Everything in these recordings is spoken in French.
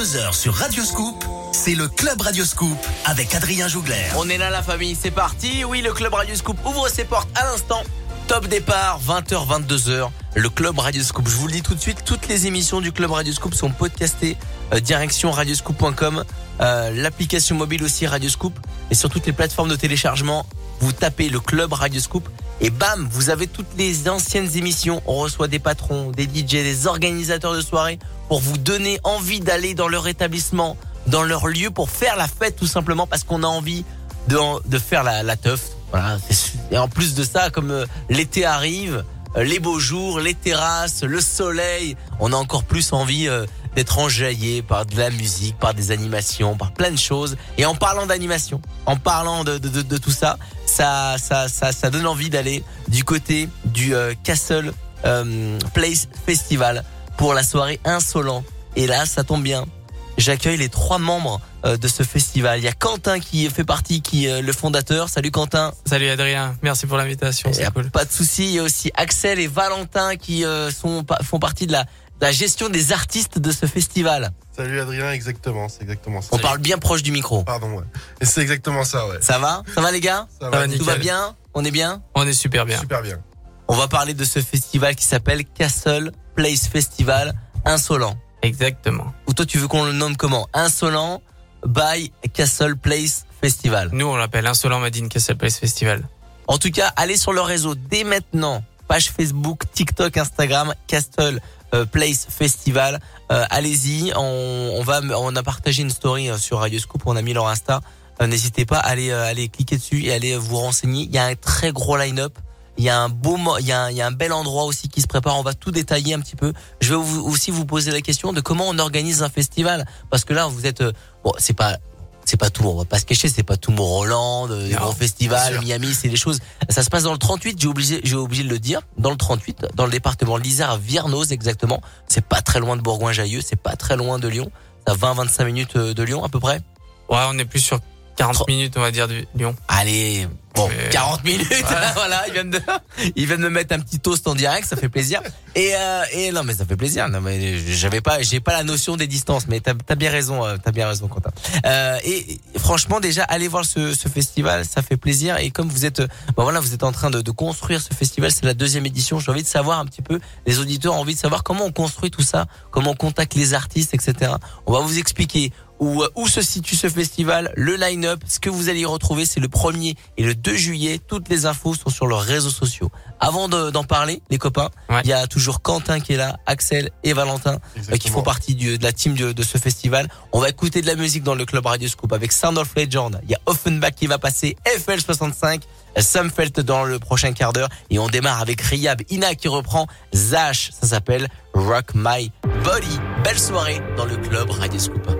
22h sur Radio Scoop, c'est le Club Radio Scoop avec Adrien Jougler. On est là la famille, c'est parti. Oui, le Club Radio Scoop ouvre ses portes à l'instant. Top départ, 20h, 22h. Le Club Radio Scoop. Je vous le dis tout de suite, toutes les émissions du Club Radio Scoop sont podcastées. Euh, direction radioscoop.com. Euh, L'application mobile aussi Radio Scoop. Et sur toutes les plateformes de téléchargement, vous tapez le Club Radio Scoop. Et bam, vous avez toutes les anciennes émissions. On reçoit des patrons, des DJ, des organisateurs de soirées pour vous donner envie d'aller dans leur établissement, dans leur lieu pour faire la fête tout simplement parce qu'on a envie de, de faire la, la teuf. Voilà. Et en plus de ça, comme euh, l'été arrive, euh, les beaux jours, les terrasses, le soleil, on a encore plus envie euh, d'être enjaillé par de la musique, par des animations, par plein de choses. Et en parlant d'animation, en parlant de, de, tout ça, ça, ça, ça, ça donne envie d'aller du côté du Castle Place Festival pour la soirée Insolent. Et là, ça tombe bien. J'accueille les trois membres euh, de ce festival. Il y a Quentin qui fait partie, qui est le fondateur. Salut Quentin. Salut Adrien, merci pour l'invitation. Cool. Pas de souci. Il y a aussi Axel et Valentin qui euh, sont font partie de la, la gestion des artistes de ce festival. Salut Adrien, exactement, c'est exactement ça. On parle bien proche du micro. Pardon, ouais. Et c'est exactement ça, ouais. Ça va? Ça va les gars? Ça, va, Tout va bien? On est bien? On est super bien. Super bien. On va parler de ce festival qui s'appelle Castle Place Festival Insolent. Exactement. Ou toi tu veux qu'on le nomme comment? Insolent by Castle Place Festival. Nous on l'appelle Insolent Madine Castle Place Festival. En tout cas, allez sur le réseau dès maintenant. Page Facebook, TikTok, Instagram, Castle Place Festival. Euh, allez-y, on, on, va, on a partagé une story euh, sur Radio Scoop, on a mis leur Insta. Euh, n'hésitez pas à aller, aller cliquer dessus et aller vous renseigner. Il y a un très gros line-up. Il y a un beau, il y a un, il y a un bel endroit aussi qui se prépare. On va tout détailler un petit peu. Je vais aussi vous poser la question de comment on organise un festival, parce que là vous êtes, bon, c'est pas, c'est pas tout. On va pas se cacher, c'est pas tout Roland, les grands festivals, Miami, c'est des choses. Ça se passe dans le 38. J'ai obligé, j'ai obligé de le dire. Dans le 38, dans le département à Viernoz exactement. C'est pas très loin de Bourgoin-Jallieu, c'est pas très loin de Lyon. Ça 20-25 minutes de Lyon à peu près? Ouais, on est plus sur 40 minutes, on va dire, de Lyon. Allez, bon, 40 minutes. Voilà, voilà il vient de, il vient de me mettre un petit toast en direct, ça fait plaisir. Et, euh, et non, mais ça fait plaisir. Non, mais j'avais pas, j'ai pas la notion des distances, mais t'as as bien raison, euh, t'as bien raison, Quentin. Euh, et, franchement, déjà, allez voir ce, ce festival, ça fait plaisir. Et comme vous êtes, bon voilà, vous êtes en train de, de construire ce festival, c'est la deuxième édition. J'ai envie de savoir un petit peu, les auditeurs ont envie de savoir comment on construit tout ça, comment on contacte les artistes, etc. On va vous expliquer où, où se situe ce festival, le line-up, ce que vous allez y retrouver, c'est le 1er et le 2 juillet. Toutes les infos sont sur leurs réseaux sociaux. Avant d'en parler, les copains, ouais. il y a toujours Quentin qui est là, Axel et Valentin euh, qui font partie du, de la team de, de, ce festival. On va écouter de la musique dans le club Radio Scoop avec Sound of Legend. Il y a Offenbach qui va passer, FL65, Sumfelt dans le prochain quart d'heure et on démarre avec Riyab Ina qui reprend Zash. Ça s'appelle Rock My Body. Belle soirée dans le club Radio Scoop.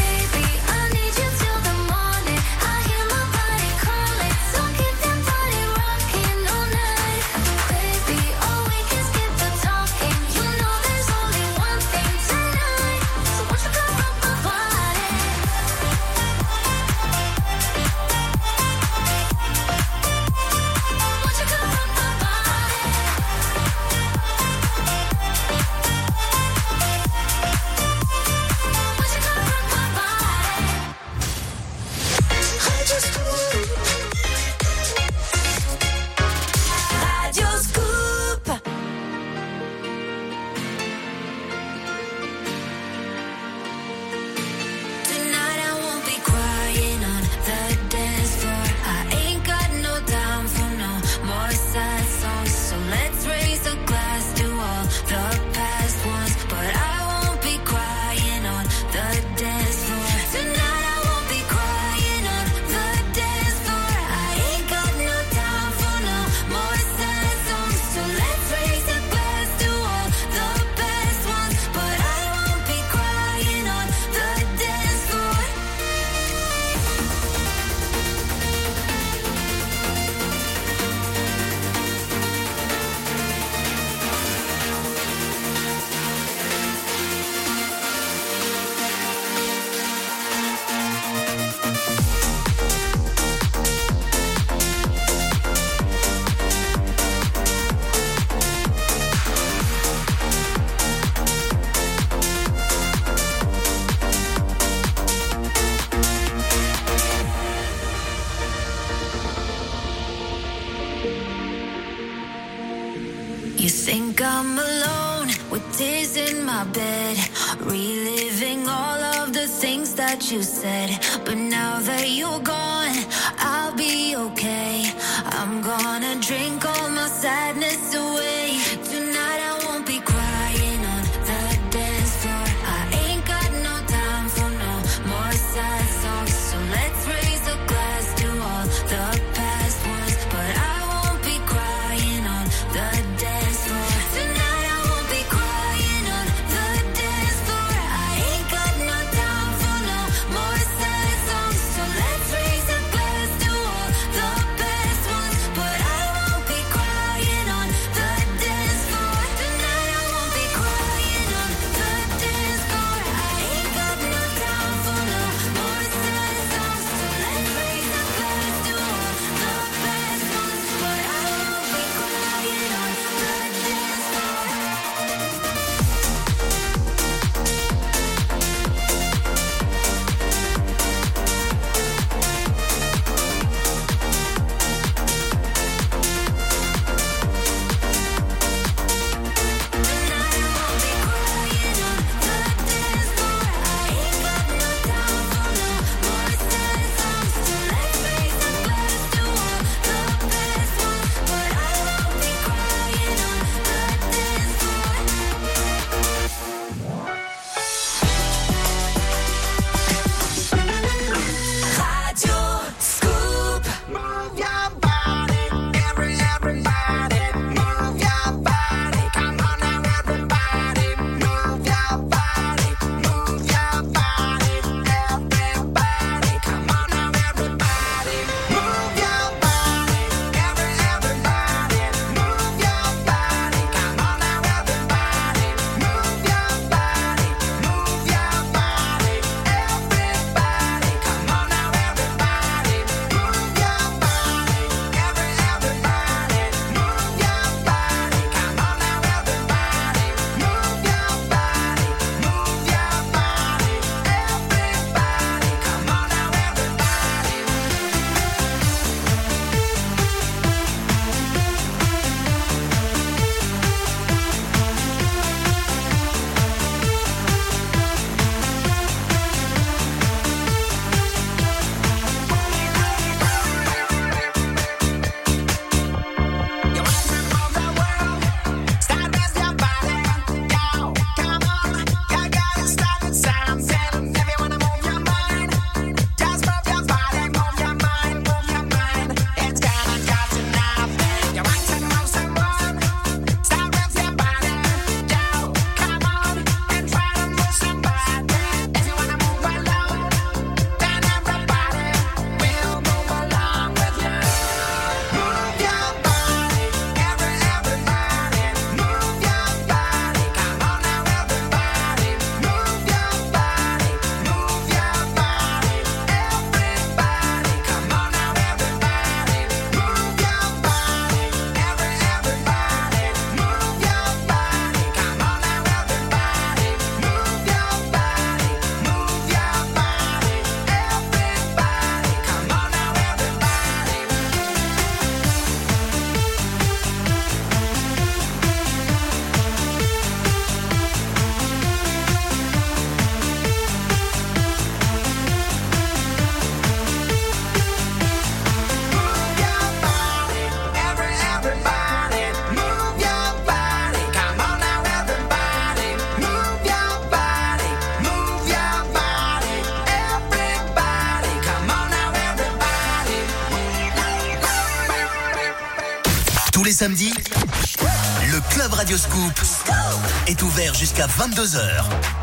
said, reliving all of the things that you said. But now that you're gone, I'll be okay. I'm gonna. jusqu'à 22h.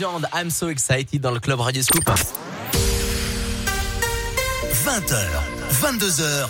Legend, I'm so excited dans le club Radio Scoop. 20h, 22h,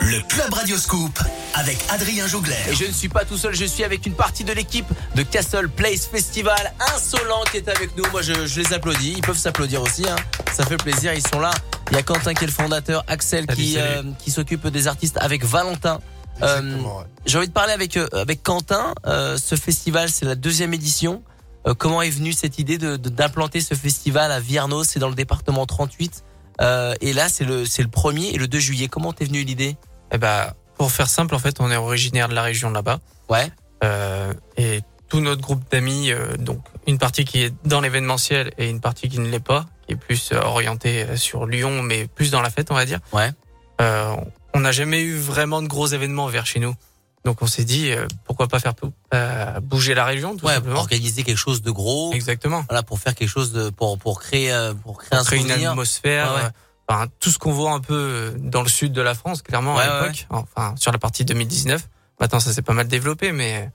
le Club Radioscoop avec Adrien Jougler. Et je ne suis pas tout seul, je suis avec une partie de l'équipe de Castle Place Festival Insolent qui est avec nous. Moi, je, je les applaudis. Ils peuvent s'applaudir aussi. Hein. Ça fait plaisir. Ils sont là. Il y a Quentin qui est le fondateur, Axel Salut, qui, euh, qui s'occupe des artistes avec Valentin. Euh, ouais. J'ai envie de parler avec euh, avec Quentin. Euh, ce festival, c'est la deuxième édition. Euh, comment est venue cette idée de d'implanter ce festival à Viernos? C'est dans le département 38. Euh, et là, c'est le c'est le premier et le 2 juillet. Comment t'es venue l'idée? Eh ben, pour faire simple, en fait, on est originaire de la région là-bas. Ouais. Euh, et tout notre groupe d'amis, euh, donc une partie qui est dans l'événementiel et une partie qui ne l'est pas, qui est plus orientée sur Lyon, mais plus dans la fête, on va dire. Ouais. Euh, on n'a jamais eu vraiment de gros événements vers chez nous. Donc on s'est dit, euh, pourquoi pas faire euh, bouger la région, tout Ouais, simplement. organiser quelque chose de gros. Exactement. Voilà, pour faire quelque chose de pour pour créer euh, pour créer un Pour créer une atmosphère. Ouais, ouais. euh, Enfin, tout ce qu'on voit un peu dans le sud de la France, clairement, Ouais, à ouais, l'époque. Enfin, sur la partie 2019. Maintenant, ça s'est pas mal développé, mais,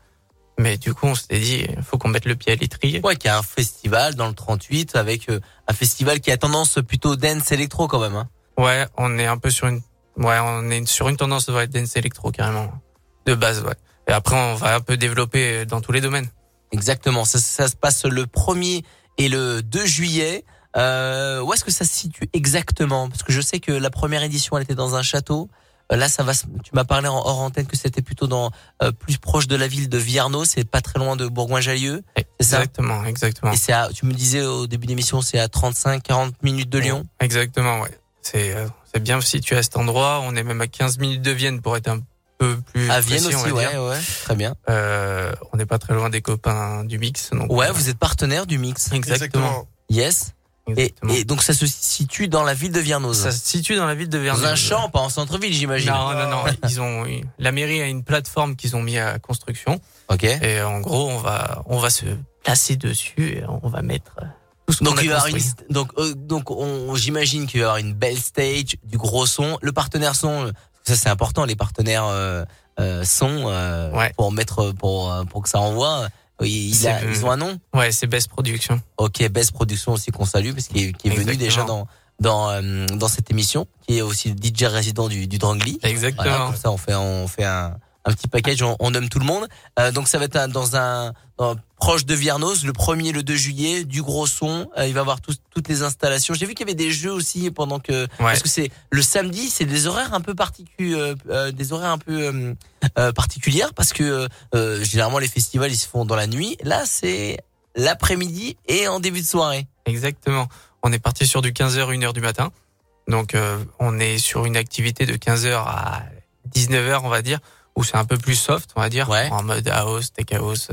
mais du coup, on s'était dit, il faut qu'on mette le pied à l'étrier. Ouais, qui a un festival dans le 38 avec euh, un festival qui a tendance plutôt dance électro quand même. Hein. Ouais, on est un peu sur une, ouais, on est sur une tendance de dance électro, carrément. De base, ouais. Et après, on va un peu développer dans tous les domaines. Exactement. Ça, ça se passe le 1er et le 2 juillet. Euh, où est-ce que ça se situe exactement? Parce que je sais que la première édition, elle était dans un château. Euh, Là, ça va. Tu m'as parlé en hors antenne que c'était plutôt dans euh, plus proche de la ville de Vierno. C'est pas très loin de Bourgoin-Jallieu. C'est ça? Exactement, exactement. Et c'est tu me disais au début d'émission, c'est à 35-40 minutes de Lyon. Exactement, ouais. C'est, euh, c'est bien situé à cet endroit. On est même à 15 minutes de Vienne pour être un peu plus À Vienne précis, on aussi, va ouais, dire. ouais, très bien. Euh, on n'est pas très loin des copains du mix. Donc, Ouais, euh, vous êtes partenaire du mix. Exactement. Yes. Et, exactement. et donc ça se situe dans la ville de Viernoz. ça se situe dans la ville de Dans Vernon. un champ, pas en centre-ville, j'imagine. Non, non, non. Ils ont, la mairie a une plateforme qu'ils ont mis à construction. Ok. Et en gros, on va, on va se placer dessus et on va mettre euh, tout ce qu'on Donc a il va avoir une, donc euh, donc on, j'imagine qu'il va y avoir une belle stage, du gros son, le partenaire son, ça c'est important les partenaires euh, euh, son euh, Ouais. pour mettre pour euh, pour que ça envoie. Il, a, ils ont un nom? Ouais, c'est Best Production. Ok, Best Production aussi qu'on salue parce qu'il est, qui est venu déjà dans dans euh, dans cette émission, qui est aussi le DJ résident du du Drangly. Exactement. Voilà, comme ça on fait on fait un un petit package, on, on nomme tout le monde. Euh, donc ça va être un- dans un dans- proche de Viernos, le 1er le 2 juillet, du gros son. Euh, il va avoir toutes les installations. J'ai vu qu'il y avait des jeux aussi pendant que Ouais. parce que c'est le samedi, c'est des horaires un peu particuliers, euh, euh, des horaires un peu euh, particulières parce que généralement les festivals ils se font dans la nuit. Là c'est l'après-midi et en début de soirée. Exactement. On est parti sur du 15h, 1h du matin. Donc, on est sur une activité de 15h à 19h, on va dire, où c'est un peu plus soft, on va dire, Ouais. en mode house, tech house.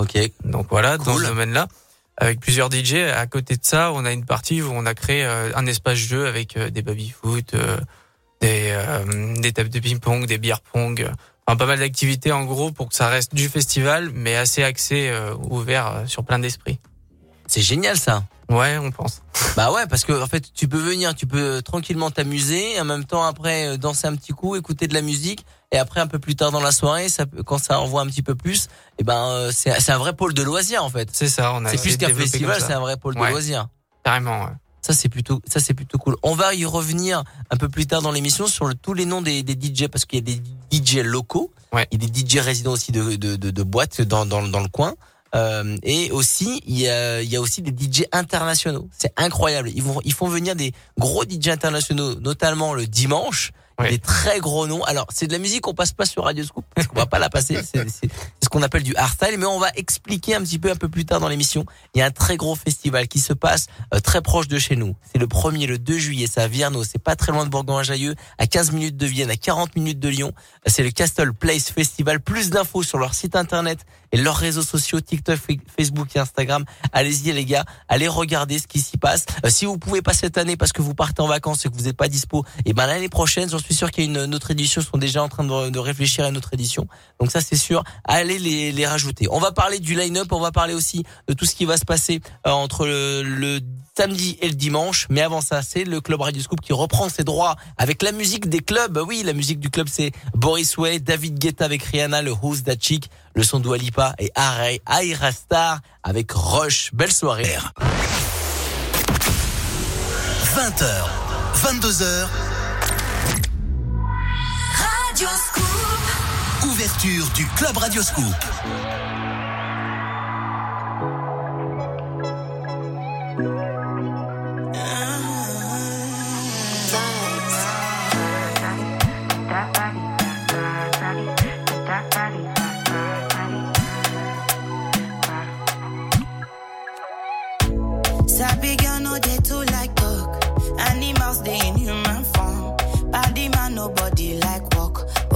Ok. Donc voilà, dans ce domaine-là. Avec plusieurs DJ. À côté de ça, on a une partie où on a créé euh, un espace jeu avec euh, des baby-foot, euh, des, des tables de ping-pong, des beer pong. Enfin, pas mal d'activités en gros pour que ça reste du festival, mais assez axé, ouvert sur plein d'esprits. C'est génial ça. Ouais, on pense. Bah ouais, parce que en fait, tu peux venir, tu peux tranquillement t'amuser, en même temps après danser un petit coup, écouter de la musique, et après un peu plus tard dans la soirée, ça, quand ça envoie un petit peu plus, et ben euh, c'est c'est un vrai pôle de loisirs en fait. C'est ça, on a C'est plus de qu'un festival, c'est un vrai pôle de loisirs. Carrément, ouais. Ça c'est plutôt, ça c'est plutôt cool. On va y revenir un peu plus tard dans l'émission sur le- tous les noms des, des DJ parce qu'il y a des DJ locaux, Ouais. il y a des DJ résidents aussi de de, de, de boîtes dans, dans dans le coin. Euh, et aussi, il y a, il y a aussi des DJ internationaux. C'est incroyable. Ils vont, ils font venir des gros DJ internationaux, notamment le dimanche. Ouais. Des très gros noms. Alors, c'est de la musique qu'on passe pas sur Radio Scoop, parce qu'on va pas la passer. C'est ce qu'on appelle du hardstyle, mais on va expliquer un petit peu un peu plus tard dans l'émission. Il y a un très gros festival qui se passe euh, très proche de chez nous. C'est le 1er, le 2 juillet. C'est à Vierno. C'est pas très loin de Bourgoin-Jallieu, à 15 minutes de Vienne, à 40 minutes de Lyon. C'est le Castle Place Festival. Plus d'infos sur leur site internet et leurs réseaux sociaux, TikTok, Fa- Facebook et Instagram. Allez-y les gars, allez regarder ce qui s'y passe. Euh, si vous pouvez pas cette année parce que vous partez en vacances et que vous n'êtes pas dispo, et ben l'année prochaine, j'en suis sûr qu'il y a une, une autre édition. Ils sont déjà en train de, de réfléchir à une autre édition. Donc ça c'est sûr. Allez les, les rajouter. On va parler du line-up. On va parler aussi de tout ce qui va se passer euh, entre le, le samedi et le dimanche. Mais avant ça, c'est le club Radio Scoop qui reprend ses droits avec la musique des clubs. Oui, la musique du club, c'est Boris Way, David Guetta avec Rihanna, le Who's That Chick, le son de Lipa et Aray, Aira Star avec Rush. Belle soirée. 20h, 22h, Radio Scoop. ouverture du Club Radio Scoop.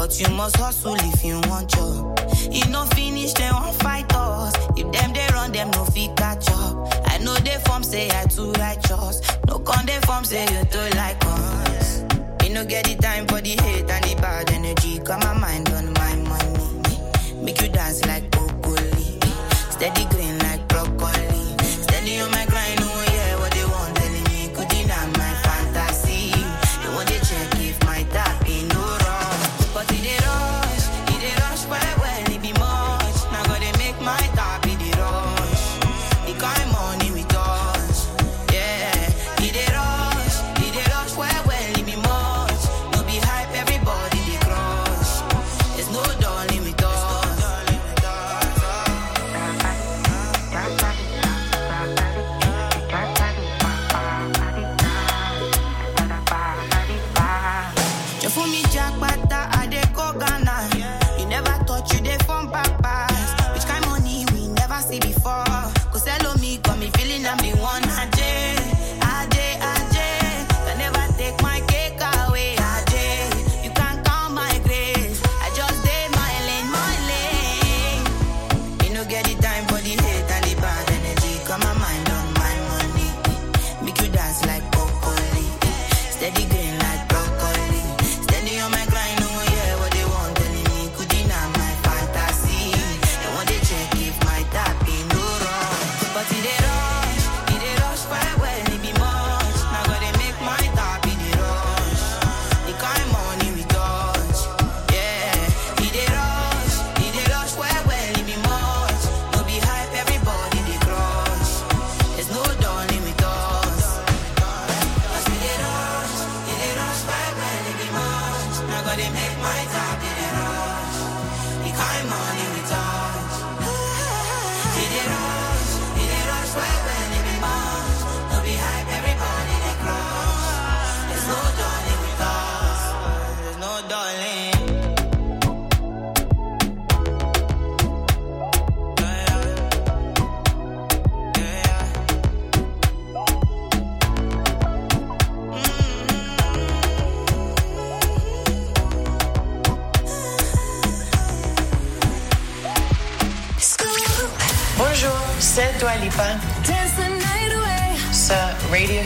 But you must hustle if you want job. E no finish dem wan fight us. If them they run them no fit catch up. I know dey form say I too righteous. No con dey form say you too like us. Me no get the time for the hate and the bad energy. Got my mind on my money. Make you dance like broccoli. Steady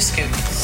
Scoop.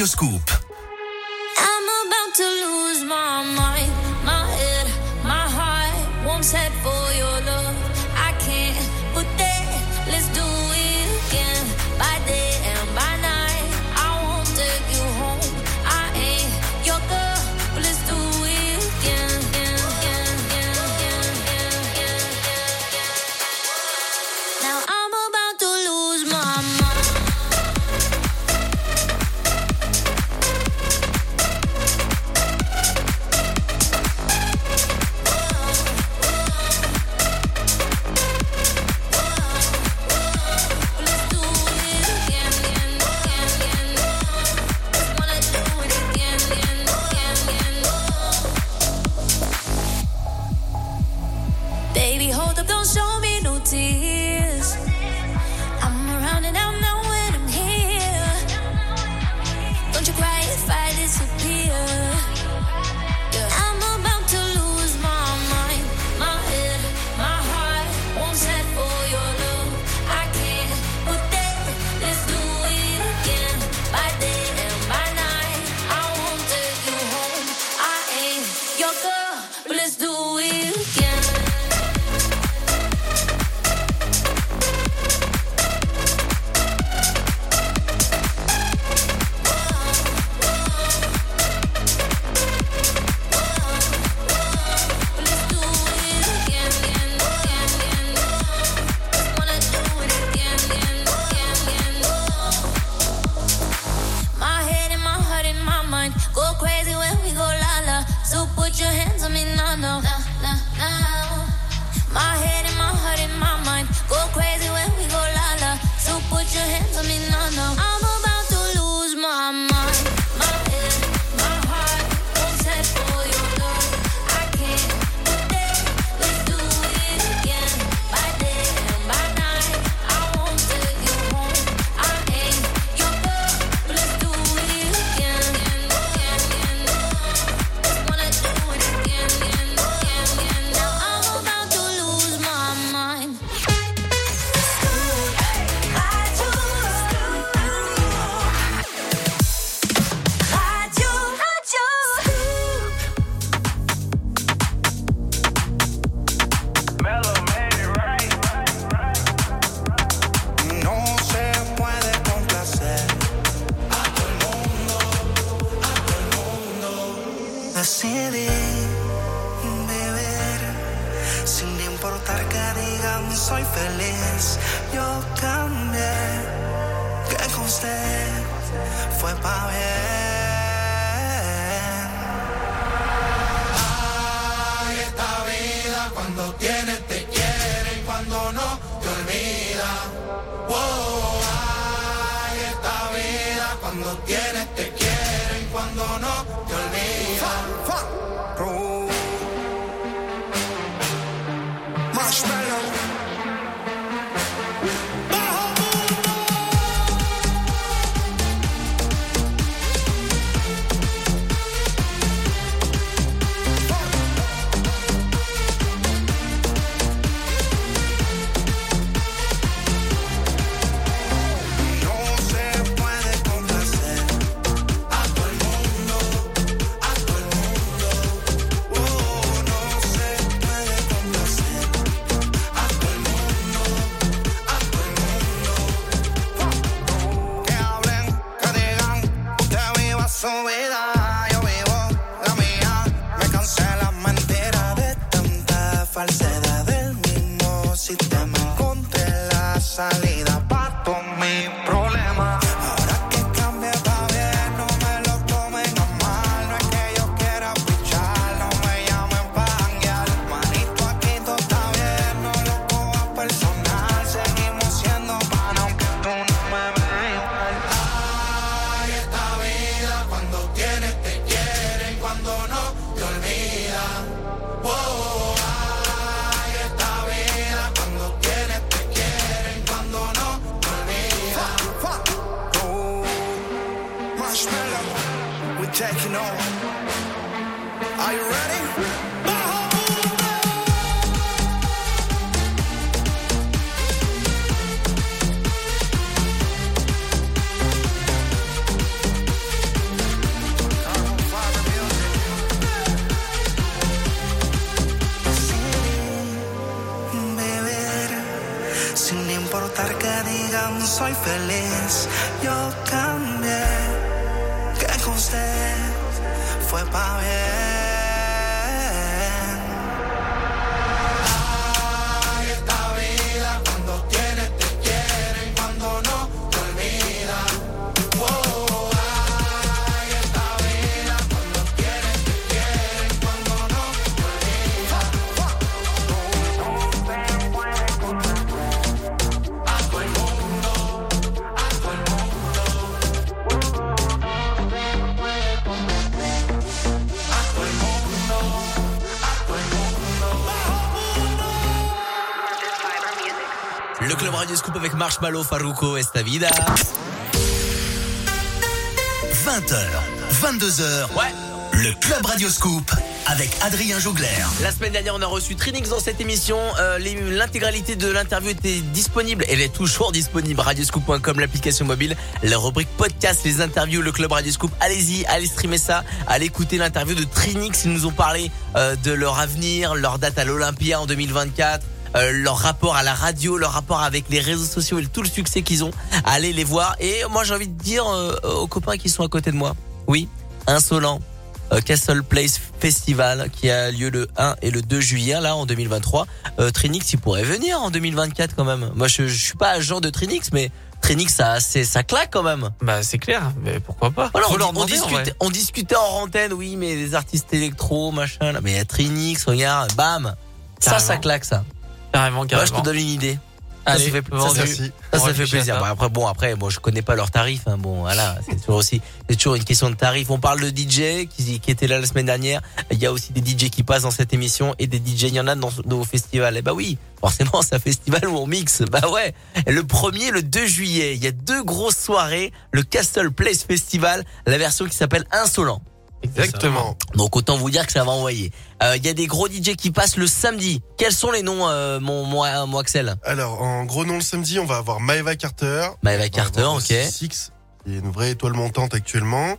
Club So Marshmallow, Faruko, Estavida. 20h, 22h. Ouais. Le Club Radio Scoop avec Adrien Jougler. La semaine dernière, on a reçu Trinix dans cette émission. Euh, L'intégralité de l'interview était disponible. Elle est toujours disponible. Radioscoop.com, l'application mobile, la rubrique podcast, les interviews, le club Radioscoop. Allez-y, allez streamer ça. Allez écouter l'interview de Trinix. Ils nous ont parlé euh, de leur avenir, leur date à l'Olympia en 2024. Euh, leur rapport à la radio, leur rapport avec les réseaux sociaux et tout le succès qu'ils ont. Allez les voir. Et moi, j'ai envie de dire euh, aux copains qui sont à côté de moi. Oui, insolent. euh, Castle Place Festival qui a lieu le 1 et le 2 juillet là en 2023. Euh, Trinix, il pourrait venir en 2024 quand même. Moi, je, je suis pas agent de Trinix, mais Trinix, ça, c'est, ça claque quand même. Bah c'est clair, mais pourquoi pas? Voilà, on, leur discutait, on discutait en antenne, oui, mais les artistes électro, machin, là. Mais Trinix, regarde, bam. Ça, ça claque, ça. Carrément, Moi, je carrément. te donne une idée. Ça, Allez, ça fait, ça, ça- ça, fait plaisir. Bon, après, bon, après, moi, je connais pas leurs tarifs. Hein. Bon, voilà, c'est toujours aussi, c'est toujours une question de tarifs. On parle de DJ qui, qui était là la semaine dernière. Il y a aussi des DJ qui passent dans cette émission et des DJ, il y en a dans nos festivals. Eh bah oui, forcément, c'est un festival où on mixe. Bah ouais. Et le premier, le 2 juillet, il y a deux grosses soirées. Le Castle Place Festival, la version qui s'appelle Insolent. Exactement. Donc autant vous dire que ça va envoyer. Euh, Il y a des gros DJ qui passent le samedi. Quels sont les noms, euh, mon, mon, mon Axel Alors, en gros nom le samedi, on va avoir Maeva Carter. Maeva Carter, ok. Six, qui est une vraie étoile montante actuellement.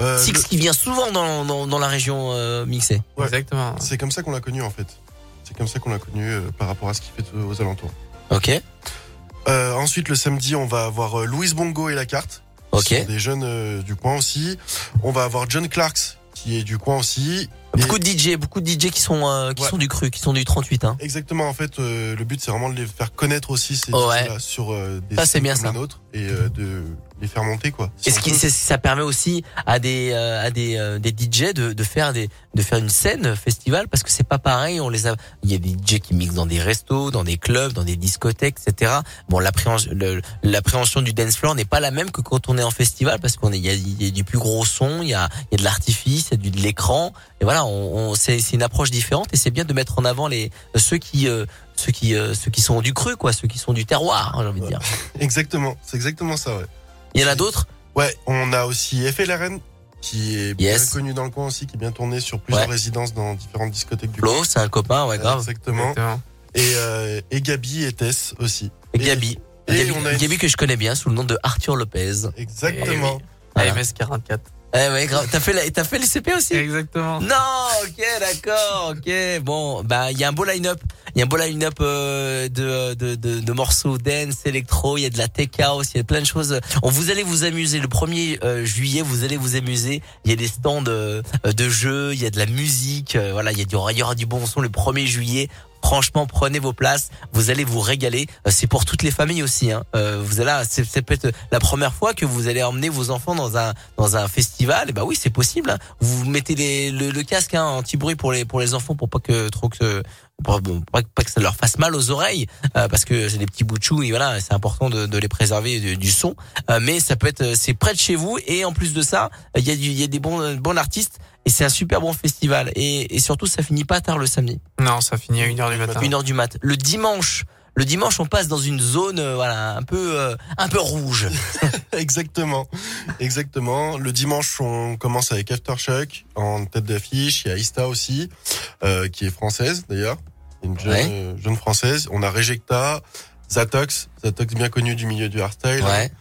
Euh, Six le- qui vient souvent dans, dans, dans la région euh, mixée. Ouais. Exactement. C'est comme ça qu'on l'a connu en fait. C'est comme ça qu'on l'a connu euh, par rapport à ce qu'il fait aux alentours. Ok, Euh, ensuite, le samedi, on va avoir Louise Bongo et la carte. Qui ok. sont des jeunes euh, du coin aussi. On va avoir John Clarks qui est du coin aussi. Et- Beaucoup de DJ, beaucoup de DJ qui sont euh, qui Ouais. sont du cru, qui sont du 38 hein. Exactement, en fait, euh, le but c'est vraiment de les faire connaître aussi ces Oh, ouais. Sur des Ça, c'est bien comme ça. la nôtre et de les faire monter quoi. Si Et ce on qui peut. c'est- ça permet aussi à des euh, à des euh, des DJ de, de faire des de faire une scène festival? Parce que c'est pas pareil, on les a il y a des DJ qui mixent dans des restos, dans des clubs, dans des discothèques, etc. Bon l'appréhension du dance floor n'est pas la même que quand on est en festival parce qu'on est il y a, il y a du plus gros son, il y a il y a de l'artifice, il y a de l'écran et voilà, on, on c'est c'est une approche différente et c'est bien de mettre en avant les ceux qui euh, ceux qui euh, ceux qui sont du cru quoi, ceux qui sont du terroir, hein, j'ai envie de dire. Exactement, c'est exactement ça, ouais. Il y en a d'autres Ouais, on a aussi FLRN qui est bien Yes. connu dans le coin aussi, qui est bien tourné sur plusieurs Ouais. résidences dans différentes discothèques du coin. Flo, c'est un copain, ouais grave. Exactement. Exactement. Et, euh, et Gabi et Tess aussi. Et Gabi. Et Gabi, on a une- Gabi que je connais bien sous le nom de Arthur Lopez. Exactement. Voilà. AMS 44. Eh ouais, grave. T'as fait, la- t'as fait le CP aussi? Exactement. Non, ok, d'accord, ok. Bon, bah il y a un beau line-up. Il y a un beau line-up euh, de, de, de, de morceaux dance, électro. Il y a de la tech house. Il y a plein de choses. On vous allez vous amuser. Le 1er euh, juillet, vous allez vous amuser. Il y a des stands euh, de jeux. Il y a de la musique. euh, voilà, il y a du, il y aura du bon son le 1er juillet. Franchement, prenez vos places. Vous allez vous régaler. Euh, C'est pour toutes les familles aussi. Hein. Euh, vous allez, c'est c'est peut-être la première fois que vous allez emmener vos enfants dans un dans un festival. Et bah oui, c'est possible. hein. Vous mettez le casque hein, anti-bruit pour les pour les enfants pour pas que trop que pour pas, pas que ça leur fasse mal aux oreilles euh, parce que c'est des petits bouts de chou et voilà c'est important de, de les préserver du, du son Euh, mais ça peut être c'est près de chez vous et en plus de ça il y a du il y a des bons bons artistes et c'est un super bon festival et, et surtout ça finit pas tard le samedi Non, ça finit à 1h du matin. une heure du mat. Le dimanche, le dimanche on passe dans une zone euh, voilà un peu euh, un peu rouge. Exactement, exactement. Le dimanche, on commence avec Aftershock en tête d'affiche. Il y a Ista aussi, euh, qui est française d'ailleurs, une jeune, Ouais. jeune française. On a Rejecta, Zatox, Zatox bien connu du milieu du hardstyle, Ouais.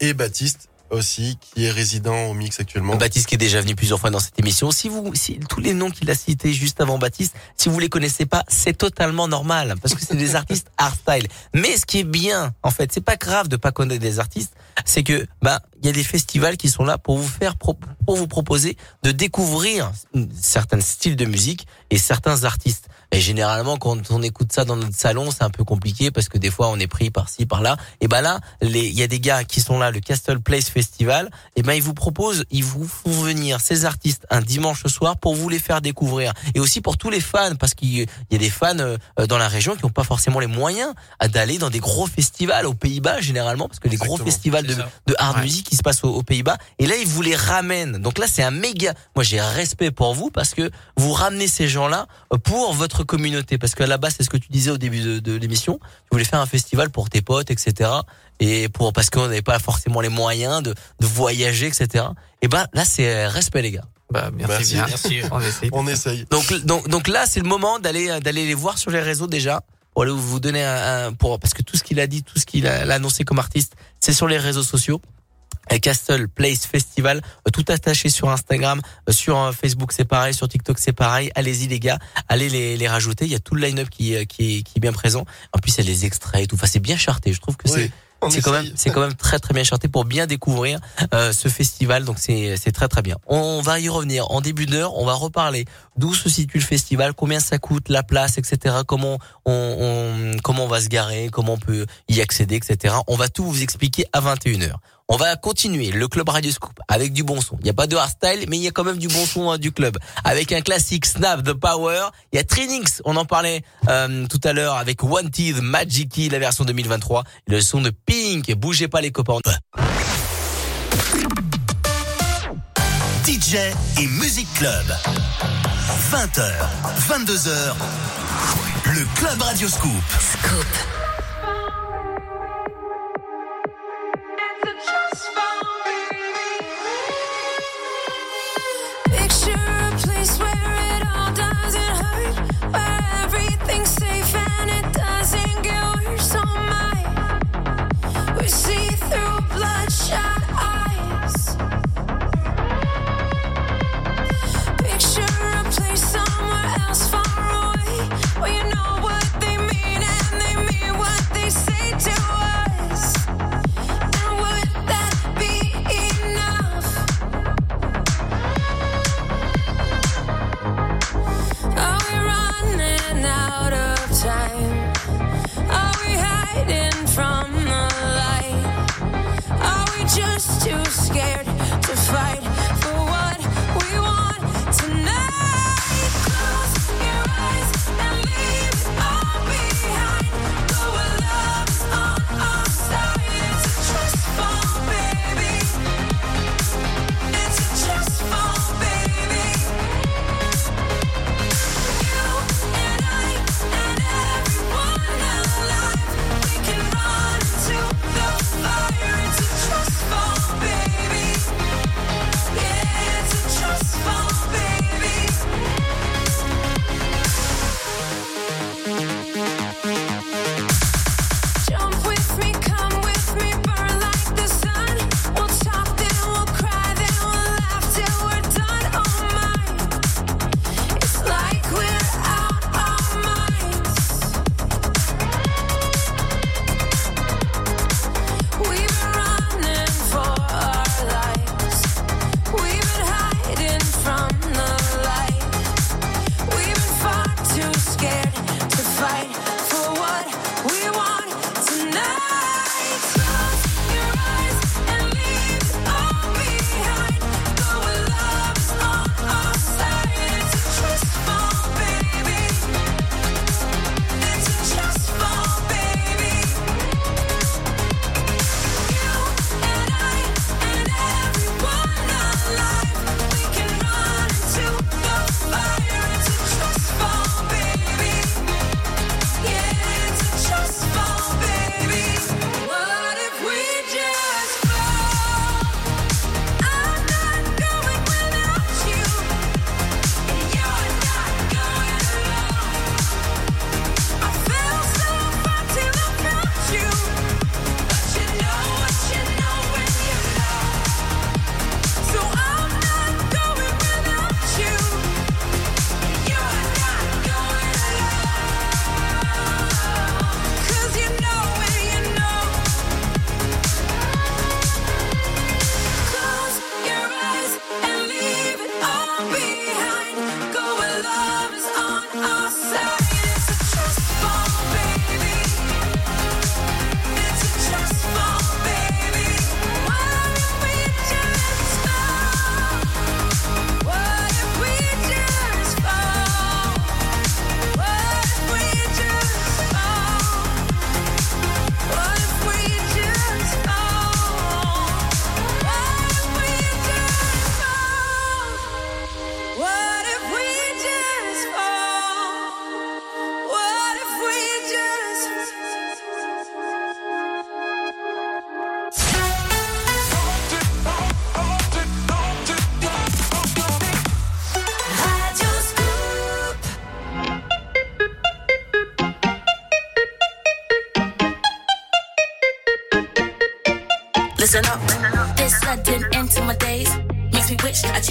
et Baptiste aussi, qui est résident au mix actuellement. Baptiste qui est déjà venu plusieurs fois dans cette émission. Si vous, si tous les noms qu'il a cités juste avant Baptiste, si vous les connaissez pas, c'est totalement normal parce que c'est des artistes hardstyle. Mais ce qui est bien, en fait, c'est pas grave de pas connaître des artistes, c'est que bah il y a des festivals qui sont là pour vous faire pour vous proposer de découvrir certains styles de musique et certains artistes. Et généralement, quand on écoute ça dans notre salon, c'est un peu compliqué parce que des fois, on est pris par-ci, par-là. Et ben là, il y a des gars qui sont là, le Castle Place Festival. Et ben ils vous proposent, ils vous font venir ces artistes un dimanche soir pour vous les faire découvrir. Et aussi pour tous les fans, parce qu'il y a des fans euh, dans la région qui n'ont pas forcément les moyens d'aller dans des gros festivals aux Pays-Bas généralement, parce que les gros festivals de, de hard Ouais. music qui se passent aux, aux Pays-Bas. Et là, ils vous les ramènent. Donc là, c'est un méga. Moi, j'ai respect pour vous parce que vous ramenez ces gens-là pour votre communauté. Parce qu'à la base, c'est ce que tu disais au début de, de l'émission. Tu voulais faire un festival pour tes potes, etc. Et pour parce qu'on n'avait pas forcément les moyens de, de voyager, etc. Et ben là, c'est respect, les gars. Bah, merci, Merci. bien. On essaye. On essaye. Donc, donc, donc là, c'est le moment d'aller d'aller les voir sur les réseaux déjà. Pour aller vous donner un, un- pour parce que tout ce qu'il a dit, tout ce qu'il a, a annoncé comme artiste, c'est sur les réseaux sociaux. Castle Place Festival, euh, tout attaché sur Instagram, euh, sur euh, Facebook c'est pareil, sur TikTok c'est pareil. Allez-y les gars, allez les, les rajouter. Il y a tout le line-up qui, qui, est, qui est bien présent. En plus il y a les extraits et tout. Enfin c'est bien charté. Je trouve que c'est Oui, c'est quand même c'est quand même très très bien charté pour bien découvrir euh, ce festival donc c'est c'est très très bien. On va y revenir en début d'heure, on va reparler d'où se situe le festival, combien ça coûte, la place, etc. Comment on, on comment on va se garer, comment on peut y accéder, etc. On va tout vous expliquer à 21h. On va continuer le club Radio Scoop avec du bon son. Il n'y a pas de hardstyle, mais il y a quand même du bon son hein, du club. Avec un classique Snap the Power. Il y a Trinix, on en parlait euh, tout à l'heure avec Wanted Magic Key, la version 2023. Et le son de Pink. Bougez pas les copains. DJ et Music Club. 20h, 22h. Le Club Radio Scoop. Picture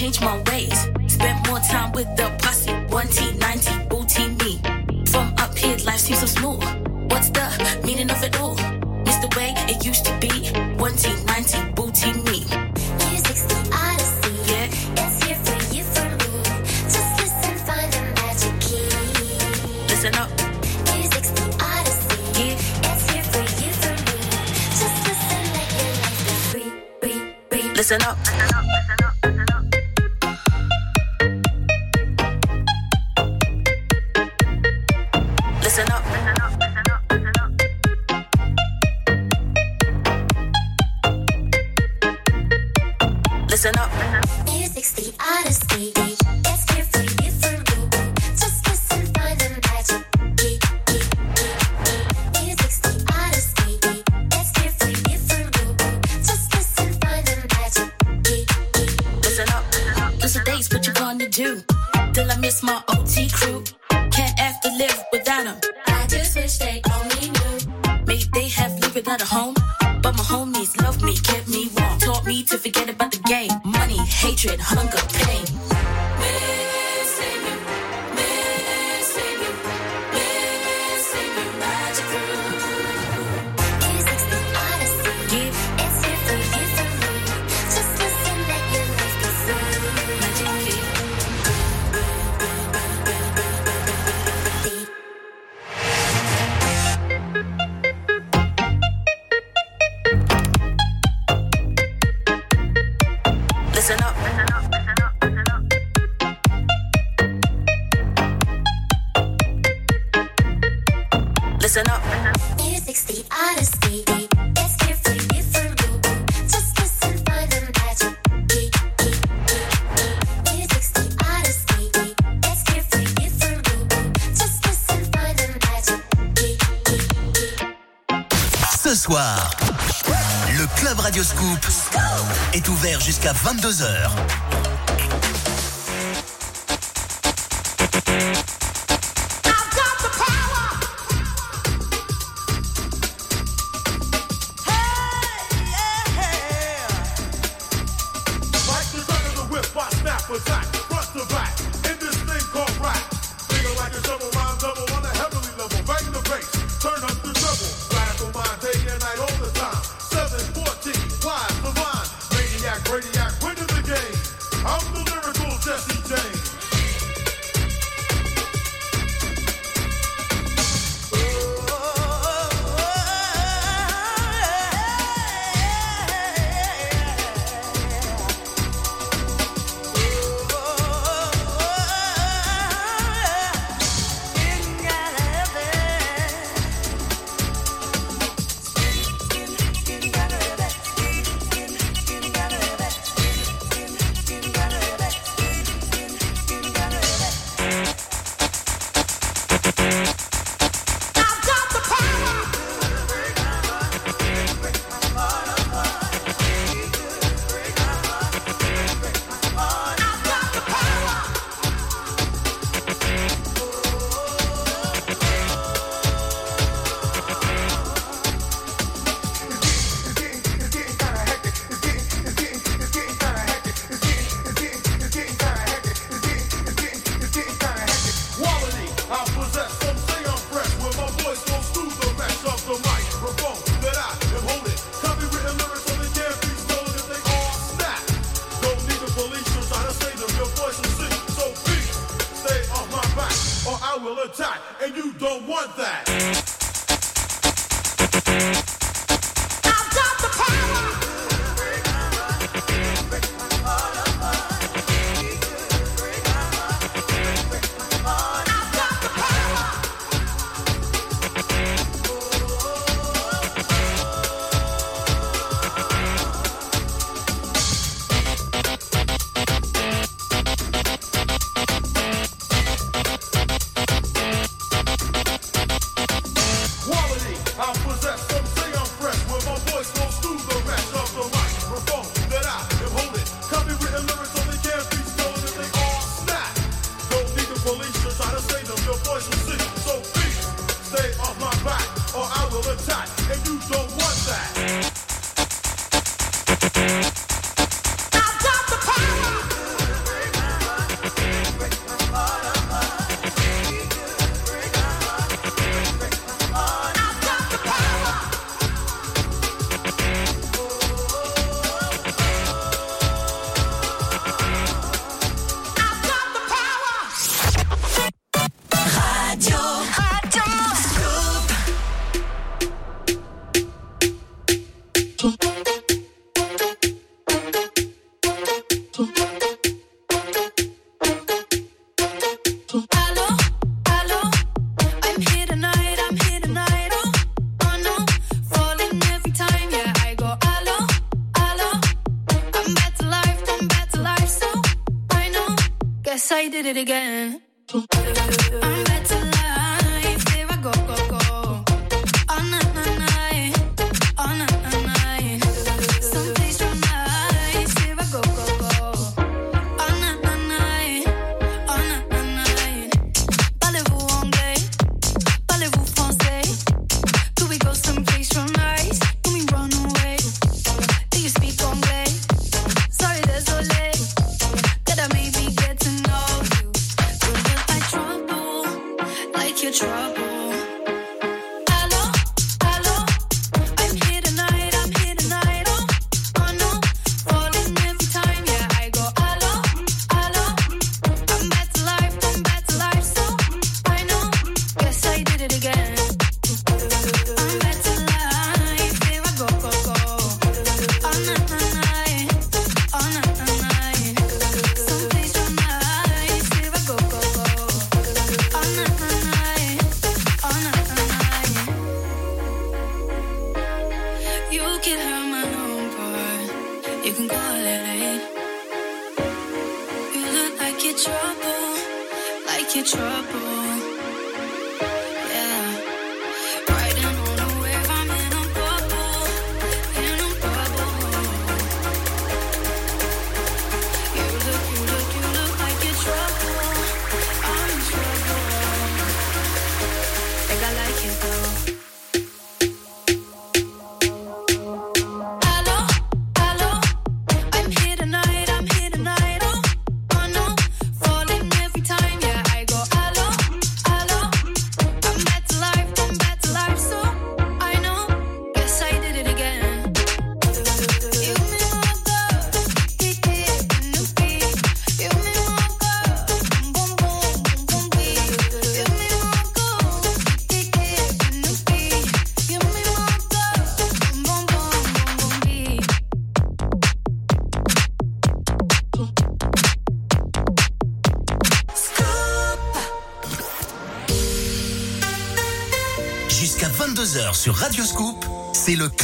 change my way. Ce soir, le Club Radio Scoop est ouvert jusqu'à 22h.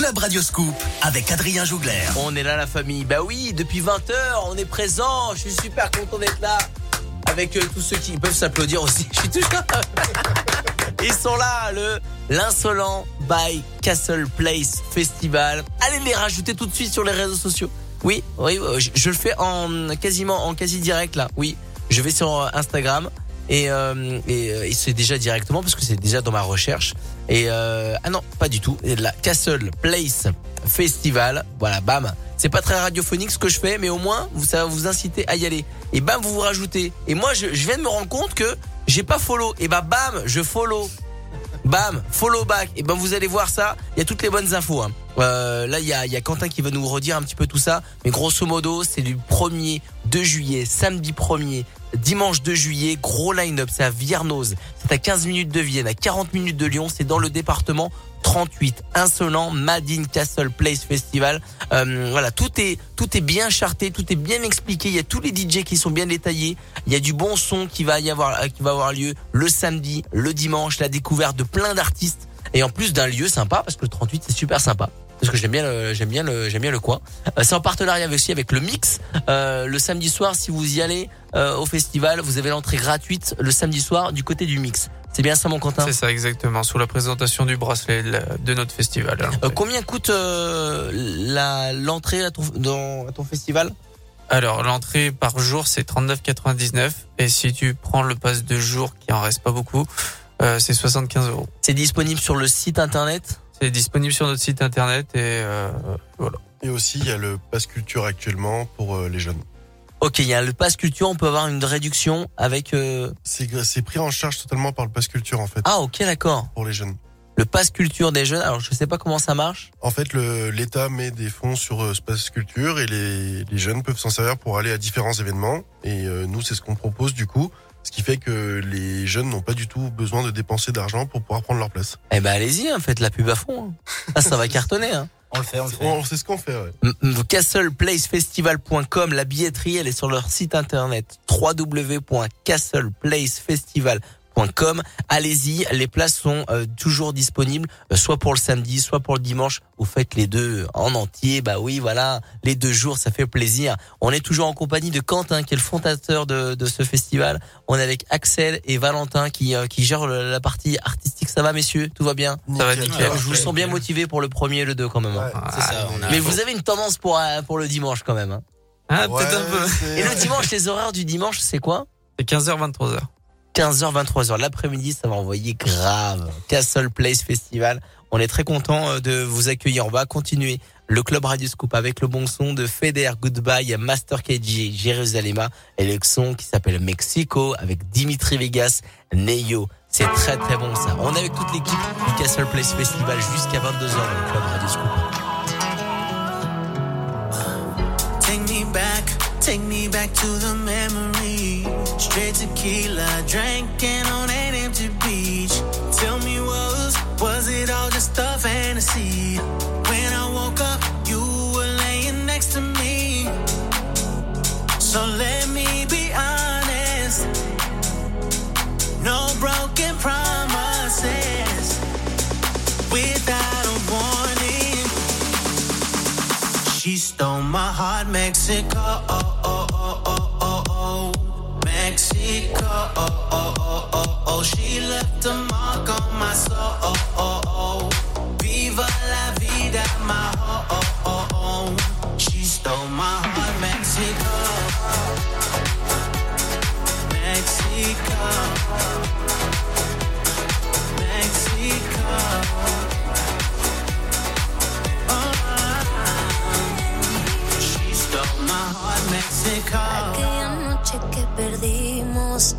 Club Radio Scoop avec Adrien Jougler. On est là la famille. Bah oui, depuis 20h, on est présent. Je suis super content d'être là. Avec euh, tous ceux qui peuvent s'applaudir aussi. Je suis toujours. Ils sont là, le l'insolent by Castle Place Festival. Allez les rajouter tout de suite sur les réseaux sociaux. Oui, oui, oui, je, je le fais en quasiment en quasi direct là. Oui, je vais sur euh, Instagram et, euh, euh, et c'est déjà directement parce que c'est déjà dans ma recherche. Et euh, ah non, pas du tout. Et la Castle Place Festival. Voilà, bam. C'est pas très radiophonique ce que je fais, mais au moins ça va vous inciter à y aller. Et bam, vous vous rajoutez. Et moi, je, viens de me rendre compte que j'ai pas follow. Et bah bam, je follow. bam, follow back. Et ben vous allez voir ça. Il y a toutes les bonnes infos. hein. Euh, là, il y a, y a Quentin qui va nous redire un petit peu tout ça. Mais grosso modo, c'est du 1er 2 juillet, samedi 1er, dimanche 2 juillet, gros line-up. C'est à Viernoz. C'est à 15 minutes de Vienne, à 40 minutes de Lyon. C'est dans le département 38. Insolent, Madine Castle Place Festival. Euh, voilà, tout est tout est bien charté, tout est bien expliqué. Il y a tous les DJ qui sont bien détaillés. Il y a du bon son qui va y avoir qui va avoir lieu le samedi, le dimanche, la découverte de plein d'artistes et en plus d'un lieu sympa parce que le 38 c'est super sympa. Parce que j'aime bien le j'aime bien le j'aime bien le coin. Euh, c'est en partenariat aussi avec le Mix. Euh, le samedi soir, si vous y allez euh, au festival, vous avez l'entrée gratuite le samedi soir du côté du Mix. C'est bien ça, mon Quentin? C'est ça exactement, sous la présentation du bracelet de notre festival. Euh, combien coûte euh, la l'entrée à ton dans à ton festival? Alors l'entrée par jour c'est 39,99 et si tu prends le pass de jour qui en reste pas beaucoup, euh, c'est 75 euros. C'est disponible sur le site internet? C'est disponible sur notre site internet et euh, voilà. Et aussi, il y a le pass culture actuellement pour euh, les jeunes. Ok, il y a le pass culture, on peut avoir une réduction avec. euh, C'est pris en charge totalement par le pass culture en fait. Ah ok, d'accord. Pour les jeunes. Le pass culture des jeunes. Alors je sais pas comment ça marche. En fait, l'État met des fonds sur euh, ce pass culture et les, les jeunes peuvent s'en servir pour aller à différents événements. Et euh, nous, c'est ce qu'on propose du coup. Ce qui fait que les jeunes n'ont pas du tout besoin de dépenser d'argent pour pouvoir prendre leur place. Eh ben allez-y, hein, faites la pub à fond. hein. Ah, ça va cartonner. Hein. On le fait, on le fait. On- C'est ce qu'on fait, ouais. Castleplacefestival.com, la billetterie, elle est sur leur site internet www.castleplacefestival.com. Allez-y, les places sont euh, toujours disponibles, euh, soit pour le samedi, soit pour le dimanche. Vous faites les deux en entier, bah oui, voilà, les deux jours, ça fait plaisir. On est toujours en compagnie de Quentin, qui est le fondateur de, de ce festival. On est avec Axel et Valentin qui, euh, qui gèrent la partie artistique. Ça va, messieurs? Tout va bien? Ça va Nickel. nickel. Je vous sens bien motivé pour le premier et le deux quand même. hein. C'est ça, on a. Mais vous avez une tendance pour, pour le dimanche quand même. hein. Ah, Ouais, peut-être un peu. Et le dimanche, les horaires du dimanche, c'est quoi? C'est 15h 23h. 15h, 23h. L'après-midi, ça va envoyer grave. Castle Place Festival. On est très content euh, de vous accueillir. On va continuer le club Radio Scoop avec le bon son de Feder Goodbye, Master KG, Jérusalem et le son qui s'appelle Mexico avec Dimitri Vegas, Neyo. C'est très très bon ça. On est avec toute l'équipe du Castle Place Festival jusqu'à 22h dans le club Radio Scoop. Take me back, take me back to the memory. Straight tequila, drinking on an empty beach. Tell me was, was it all just a fantasy? When I woke up, you were laying next to me. So let me be honest. No broken promises. Without a warning. She stole my heart, Mexico. Oh, oh, oh, oh, she left a mark on my soul.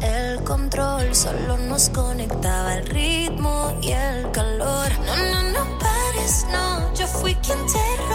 El control, solo nos conectaba el ritmo y el calor. No, no, no pares, no, yo fui quien te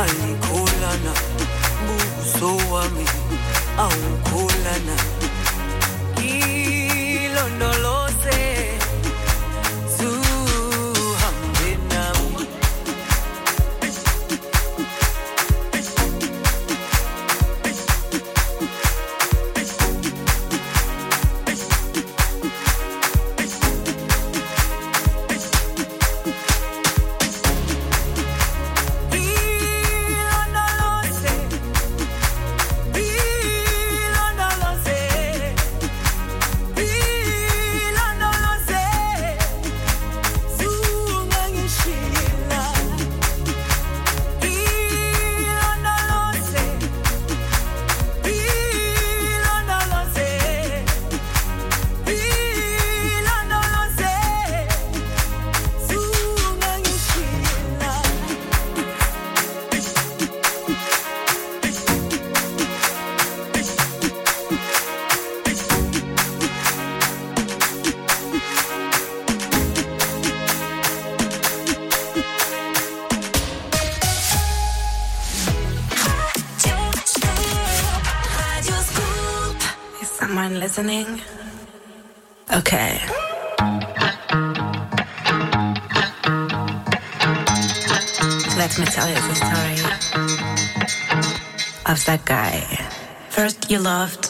ayikholana buso wami awukholana loved,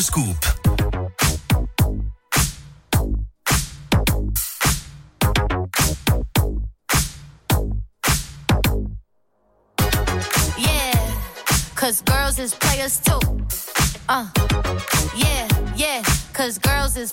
Club Radio Scoop. Yeah, cause girls is players too. Uh, yeah, yeah, cause girls is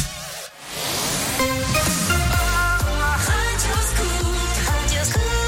Радио Скут, Радио Скут.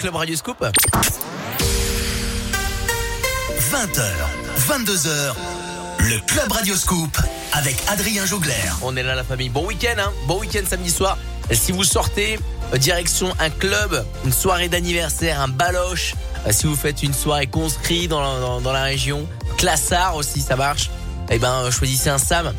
Club Radio Scoop. 20h, 22h, le Club Radio Scoop avec Adrien Jougler. On est là la famille. Bon week-end, hein Bon week-end samedi soir. Si vous sortez, euh, direction un club, une soirée d'anniversaire, un baloche. euh, si vous faites une soirée conscrit dans la, dans, dans la région, classard aussi, ça marche. Eh ben, euh, choisissez un Sam.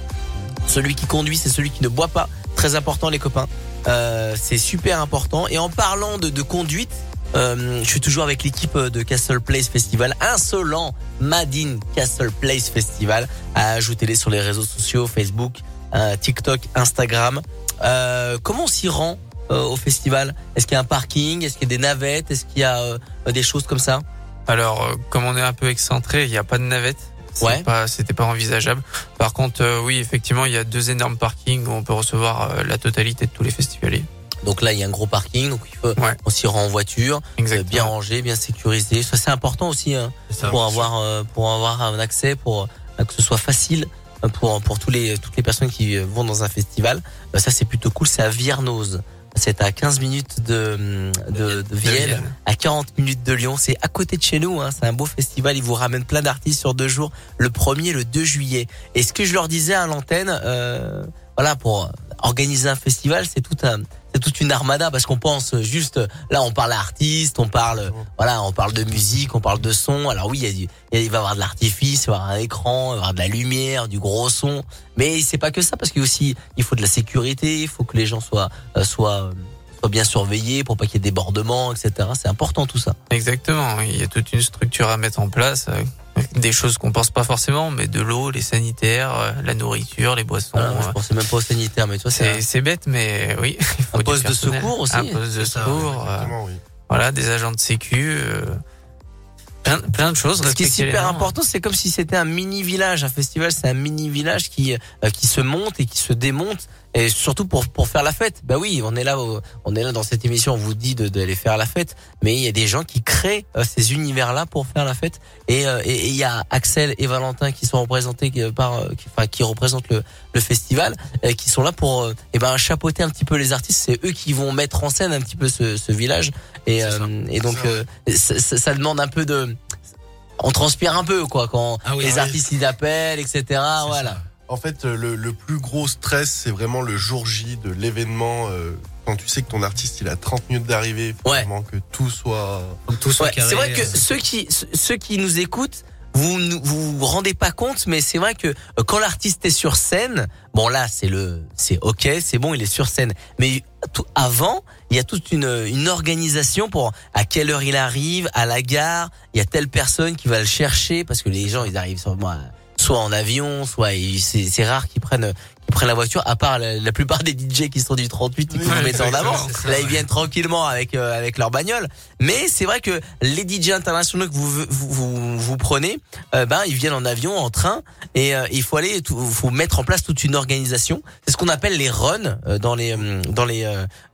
Celui qui conduit, c'est celui qui ne boit pas. Très important, les copains. Euh, c'est super important. Et en parlant de, de conduite, euh, je suis toujours avec l'équipe de Castle Place Festival. Insolent Madine Castle Place Festival. Ajoutez-les sur les réseaux sociaux, Facebook, euh, TikTok, Instagram. Euh, comment on s'y rend euh, au festival? Est-ce qu'il y a un parking? Est-ce qu'il y a des navettes? Est-ce qu'il y a euh, des choses comme ça? Alors, euh, comme on est un peu excentré, il n'y a pas de navette. Ouais. Pas, c'était pas envisageable. Par contre, euh, oui, effectivement, il y a deux énormes parkings où on peut recevoir euh, la totalité de tous les festivaliers. Donc là, il y a un gros parking, donc il faut, Ouais. on s'y rend en voiture, euh, Exactement. bien rangé, bien sécurisé. Ça, c'est important aussi hein, ça, pour avoir euh, pour avoir un accès, pour euh, que ce soit facile euh, pour pour tous les toutes les personnes qui vont dans un festival. Ça, c'est plutôt cool. C'est à Viernoz. C'est à 15 minutes de, de, de Vienne, Vienne. à 40 minutes de Lyon. C'est à côté de chez nous. Hein. C'est un beau festival. Ils vous ramènent plein d'artistes sur deux jours, le 1er et le 2 juillet. Et ce que je leur disais à l'antenne, euh, voilà, pour organiser un festival, c'est tout un, c'est toute une armada parce qu'on pense juste, là, on parle artiste, on parle, voilà, on parle de musique, on parle de son. Alors oui, il y a il va y avoir de l'artifice, il va y avoir un écran, il va y avoir de la lumière, du gros son. Mais c'est pas que ça parce qu'il aussi, il faut de la sécurité, il faut que les gens soient, euh, soient, soient bien surveillés pour pas qu'il y ait débordements, etc. C'est important tout ça. Exactement. Il y a toute une structure à mettre en place. euh, Des choses qu'on pense pas forcément, mais de l'eau, les sanitaires, euh, la nourriture, les boissons. Voilà, moi, je euh, pensais même pas au sanitaire, mais toi, c'est C'est bête, mais oui. il faut un poste de secours aussi. Un poste de ça, secours. oui. voilà, des agents de sécu. euh, plein, plein de choses. Ce qui est super important, c'est comme si c'était un mini village. Un festival, c'est un mini village qui euh, qui se monte et qui se démonte, et surtout pour pour faire la fête. Bah oui, on est là, on est là dans cette émission. On vous dit de- d'aller faire la fête, mais il y a des gens qui créent euh, ces univers-là pour faire la fête. Et euh, et et il y a Axel et Valentin qui sont représentés euh, par, qui, enfin qui représentent le le festival, euh, qui sont là pour eh ben chapeauter un petit peu les artistes. C'est eux qui vont mettre en scène un petit peu ce ce village. Et euh, et donc ça. euh, ça, ça- ça demande un peu de on transpire un peu quoi quand Ah oui, les artistes ils appellent etc voilà ça. En fait, euh, le, le plus gros stress, c'est vraiment le jour J de l'événement. euh, quand tu sais que ton artiste, il a 30 minutes d'arrivée, faut Ouais. vraiment que tout soit... Que tout soit Ouais, carré. c'est vrai que euh, ceux qui ceux- qui nous écoutent vous ne vous vous rendez pas compte mais c'est vrai que quand l'artiste est sur scène bon là c'est le c'est OK c'est bon il est sur scène mais tout avant il y a toute une une organisation pour à quelle heure il arrive à la gare il y a telle personne qui va le chercher parce que les gens ils arrivent sur moi soit en avion soit c'est rare qu'ils prennent qu'ils prennent la voiture à part la, la plupart des DJ qui sont du 38 et qui vous mettent en avant là ils viennent tranquillement avec euh, avec leur bagnole mais c'est vrai que les DJ internationaux que vous vous, vous, vous prenez, euh, ben ils viennent en avion, en train, et euh, il faut aller, tout- faut mettre en place toute une organisation. C'est ce qu'on appelle les runs euh, dans les euh, dans les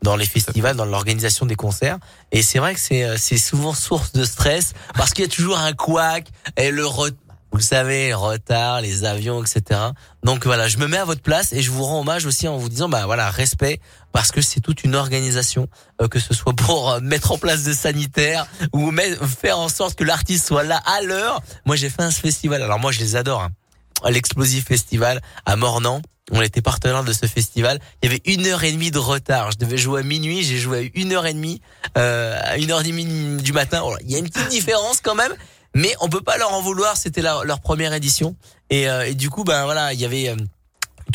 dans les festivals, dans l'organisation des concerts. Et c'est vrai que c'est euh, c'est souvent source de stress parce qu'il y a toujours un couac et le re- vous savez, retard, les avions, etc. Donc voilà, je me mets à votre place et je vous rends hommage aussi en vous disant, bah voilà, respect, parce que c'est toute une organisation, euh, que ce soit pour euh, mettre en place des sanitaires ou mettre- faire en sorte que l'artiste soit là à l'heure. Moi, j'ai fait un festival. Alors moi, je les adore. hein. L'Explosive Festival à Mornan. On était partenaire de ce festival. Il y avait une heure et demie de retard. Je devais jouer à minuit. J'ai joué à une heure et demie, euh, à une heure et demie du matin. Voilà. Il y a une petite différence quand même, mais on peut pas leur en vouloir. C'était leur, première édition. Et, euh, et du coup, ben voilà, il y avait euh,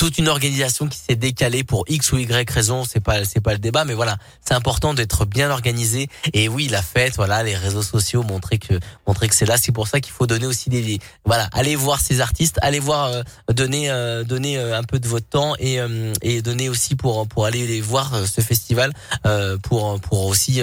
toute une organisation qui s'est décalée pour X ou Y raison, c'est pas c'est pas le débat mais voilà, c'est important d'être bien organisé et oui, la fête, voilà, les réseaux sociaux montrer que montrer que c'est là, c'est pour ça qu'il faut donner aussi des voilà, allez voir ces artistes, allez voir euh, donner euh, donner euh, un peu de votre temps et euh, et donner aussi pour pour aller les voir euh, ce festival pour pour aussi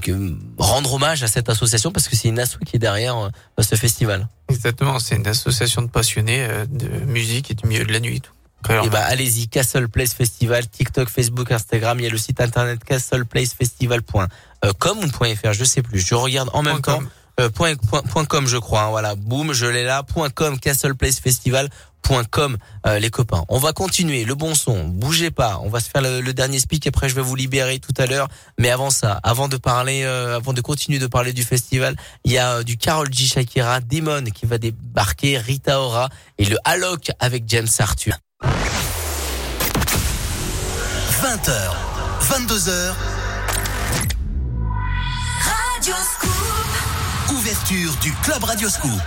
que, rendre hommage à cette association parce que c'est une asso qui est derrière ce festival. Exactement, c'est une association de passionnés de musique et du milieu de la nuit. Tout. Et bah eh ben, allez-y, Castle Place Festival, TikTok, Facebook, Instagram, il y a le site internet castleplacefestival.com ou .fr, je sais plus. Je regarde en même temps. Euh, point, point, point, .com je crois hein, voilà boum je l'ai là point .com castleplacefestival.com euh, les copains on va continuer le bon son bougez pas on va se faire le, le dernier speak après je vais vous libérer tout à l'heure mais avant ça avant de parler euh, avant de continuer de parler du festival il y a euh, du Carol G Shakira Demon qui va débarquer Rita Ora et le Alok avec James Arthur 20h, 22h. Radio Scoop. Ouverture du Club Radio Scoop.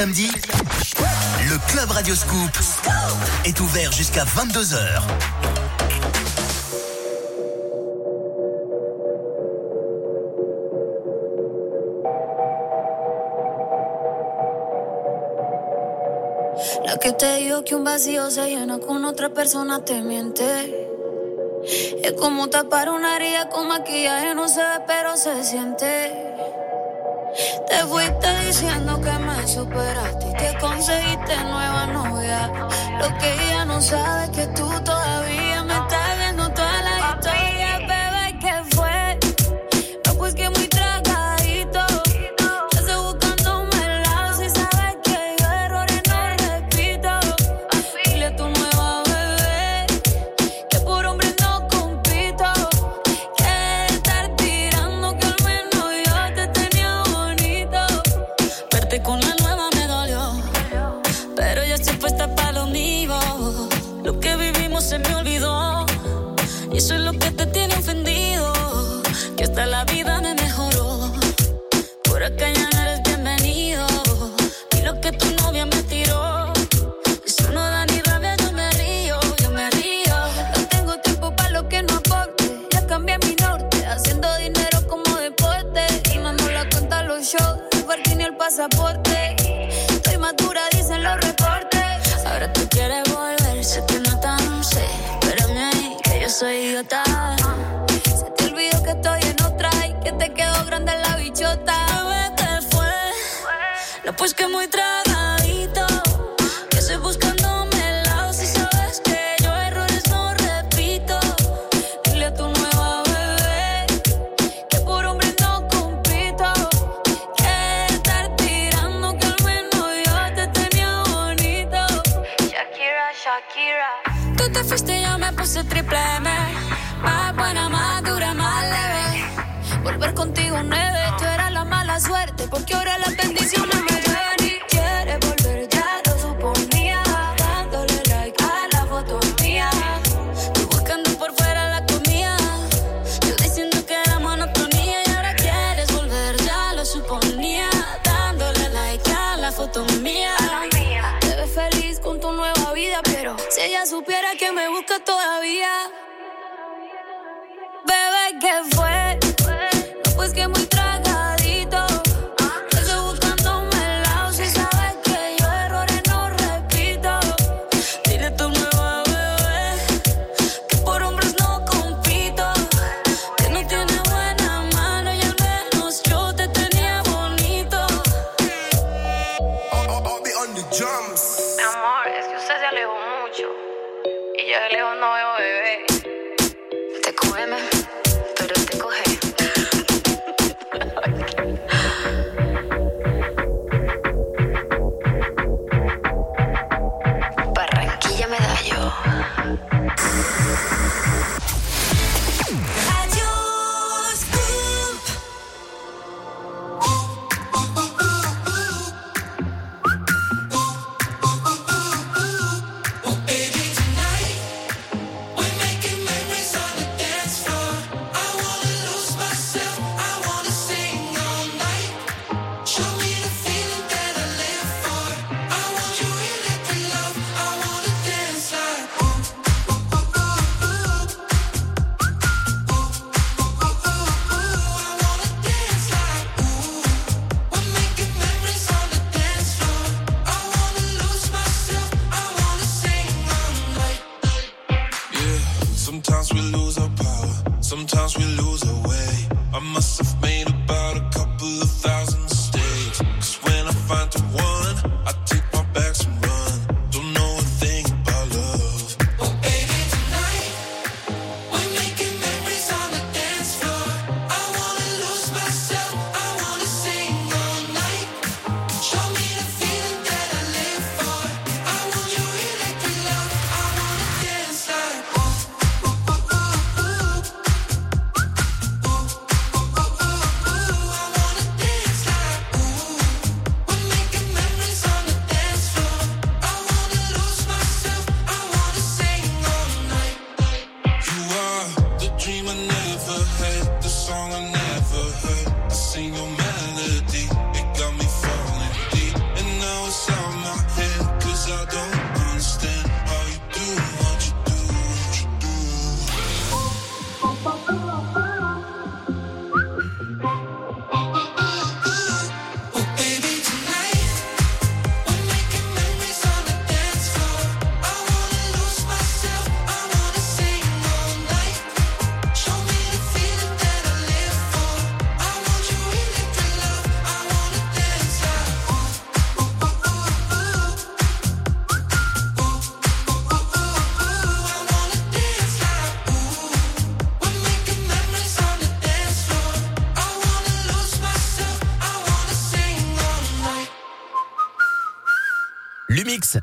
samedi, le Club Radio Scoop est ouvert jusqu'à 22h. La que te digo que un vacío se llena con otra persona te miente. Es como tapar una herida con maquillaje, no se ve, pero se siente. diciendo que me superaste y que conseguiste nueva novia. Lo que ella no sabe es que tú todavía.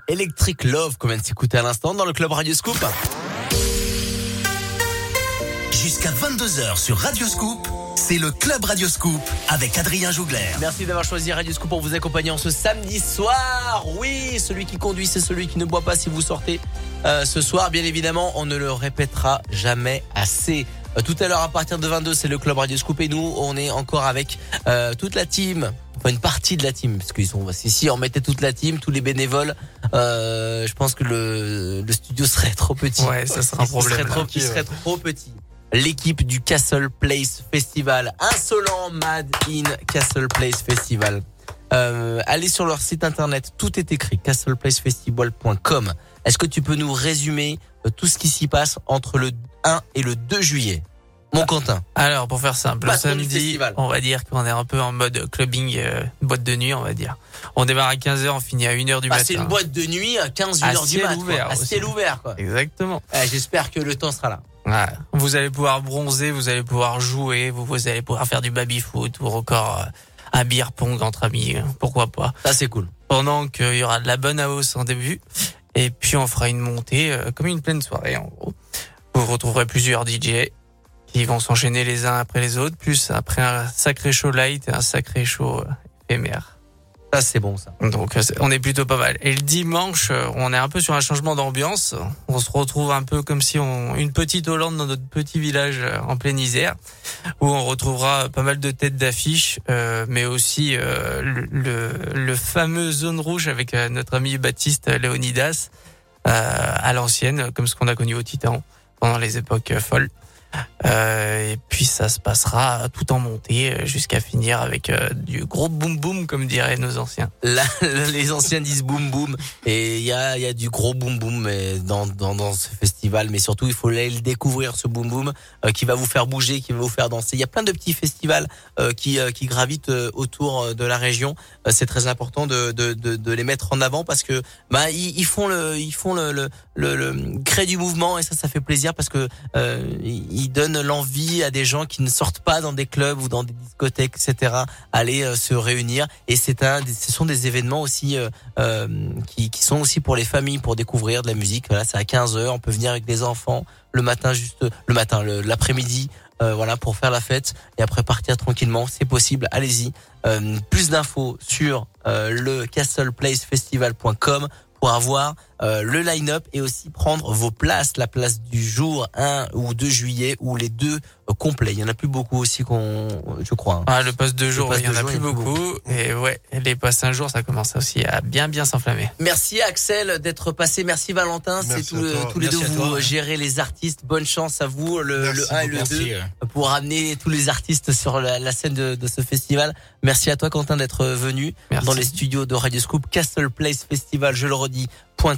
Electric Love qu'on vient de s'écouter à l'instant dans le club Radio Scoop. Jusqu'à 22h sur Radio Scoop, c'est le Club Radio Scoop avec Adrien Jougler. Merci d'avoir choisi Radio Scoop pour vous accompagner en ce samedi soir. Oui, celui qui conduit, c'est celui qui ne boit pas si vous sortez euh, ce soir. Bien évidemment, on ne le répétera jamais assez. Euh, tout à l'heure, à partir de 22, c'est le Club Radio Scoop et nous, on est encore avec euh, toute la team. Enfin, une partie de la team, parce qu'ils sont. Si, si on mettait toute la team, tous les bénévoles, je pense que le, le studio serait trop petit. Ouais, ça serait un Il problème, serait trop, il serait trop petit l'équipe du Castle Place Festival. Insolent Mad in Castle Place Festival. Euh, allez sur leur site internet, tout est écrit, castleplacefestival.com. Est-ce que tu peux nous résumer euh, tout ce qui s'y passe entre le 1 et le 2 juillet? Mon Quentin. Alors, pour faire simple, Patron samedi, on va dire qu'on est un peu en mode clubbing, euh, boîte de nuit, on va dire. On démarre à 15h, on finit à 1h du Bah, matin. c'est une boîte de nuit à 15 À heures du ciel mat. quoi. ouvert À ciel ouvert, quoi. Exactement. Eh, J'espère que le temps sera là. Ouais. Vous allez pouvoir bronzer, vous allez pouvoir jouer, vous, vous allez pouvoir faire du baby-foot ou encore euh, un beer pong entre amis, euh, pourquoi pas. Ça, c'est cool. Pendant qu'il y aura de la bonne house en début, et puis on fera une montée euh, comme une pleine soirée en gros. Vous retrouverez plusieurs DJ qui vont s'enchaîner les uns après les autres, plus après un sacré show light et un sacré show euh, éphémère. Ça, c'est bon, ça. Donc euh, on est plutôt pas mal. Et le dimanche, euh, on est un peu sur un changement d'ambiance. On se retrouve un peu comme si on une petite Hollande dans notre petit village en pleine Isère, où on retrouvera pas mal de têtes d'affiches, euh, mais aussi euh, le, le, le fameux zone rouge avec notre ami Baptiste Léonidas euh, à l'ancienne, comme ce qu'on a connu au Titan pendant les époques folles. Euh, et puis ça se passera tout en montée euh, jusqu'à finir avec euh, du gros boom boom comme diraient nos anciens. Là, les anciens disent boum boum et il y a, y a du gros boum boum dans, dans, ce festival mais surtout il faut aller le découvrir ce boum boum euh, qui va vous faire bouger qui va vous faire danser il y a plein de petits festivals euh, qui, euh, qui gravitent euh, autour euh, de la région Euh, c'est très important de, de, de, les mettre en avant parce que bah ils, font le ils font le, le, le, le créent du mouvement et ça ça fait plaisir parce que euh, ils donnent l'envie à des gens qui ne sortent pas dans des clubs ou dans des discothèques etc aller euh, se réunir. Et c'est un ce sont des événements aussi euh, euh, qui, sont aussi pour les familles pour découvrir de la musique. Voilà c'est à 15 heures on peut venir avec des enfants le matin juste le matin l'après-midi voilà pour faire la fête. Et après partir tranquillement c'est possible. Allez-y. Plus d'infos sur le castleplacefestival.com pour avoir euh, le line-up et aussi prendre vos places, la place du jour 1 ou 2 juillet ou les deux complets. Il y en a plus beaucoup aussi qu'on, je crois. hein. Ah, le passe de jour, il y en a jour, plus beaucoup. Et ouais, les passes un jour, ça commence aussi à bien, bien s'enflammer. Merci Axel d'être passé. Merci Valentin. C'est tous les deux vous toi. gérez les artistes. Bonne chance à vous le, le 1 et le beaucoup. 2 Merci. pour ramener tous les artistes sur la, la scène de, de ce festival. Merci à toi Quentin d'être venu dans les studios de Radio Scoop Castle Place Festival. Je le redis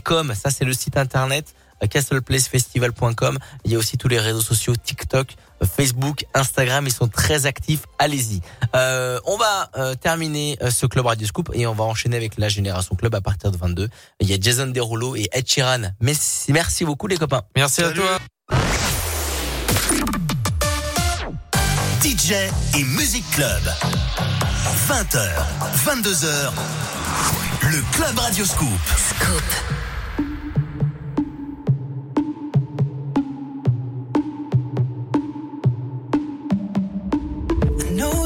.com. Ça c'est le site internet castleplacefestival.com. Il y a aussi tous les réseaux sociaux TikTok, Facebook, Instagram. Ils sont très actifs. Allez-y. Euh, on va euh, terminer euh, ce club Radio Scoop et on va enchaîner avec la génération club à partir de 22. Il y a Jason Derulo et Ed Sheeran. Merci, merci beaucoup les copains. Merci à toi. DJ et Music Club. 20h, 22h. Le Club Radio Scoop. Scoop.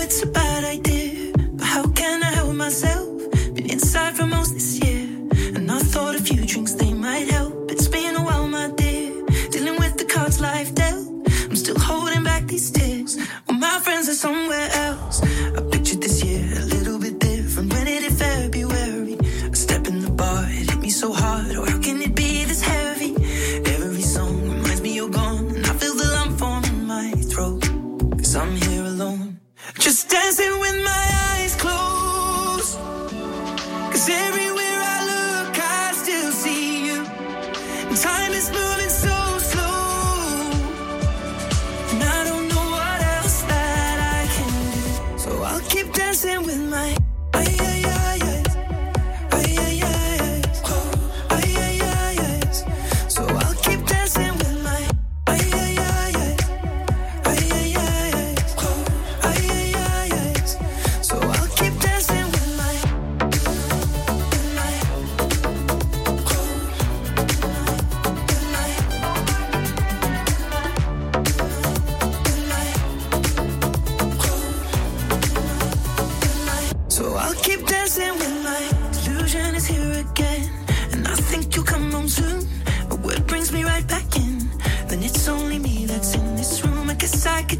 It's a bad idea, but how can I help myself? Been inside for most this year, and I thought a few drinks they might help. It's been a while, my dear, dealing with the cards life dealt. I'm still holding back these tears. Well, my friends are somewhere else. I pictured this year a little bit different when it hit February. A step in the bar, it hit me so hard. Oh, Just dancing with my eyes closed. Cause everywhere I look, I still see you. Time is moving so slow. And I don't know what else that I can do. So I'll keep dancing with my.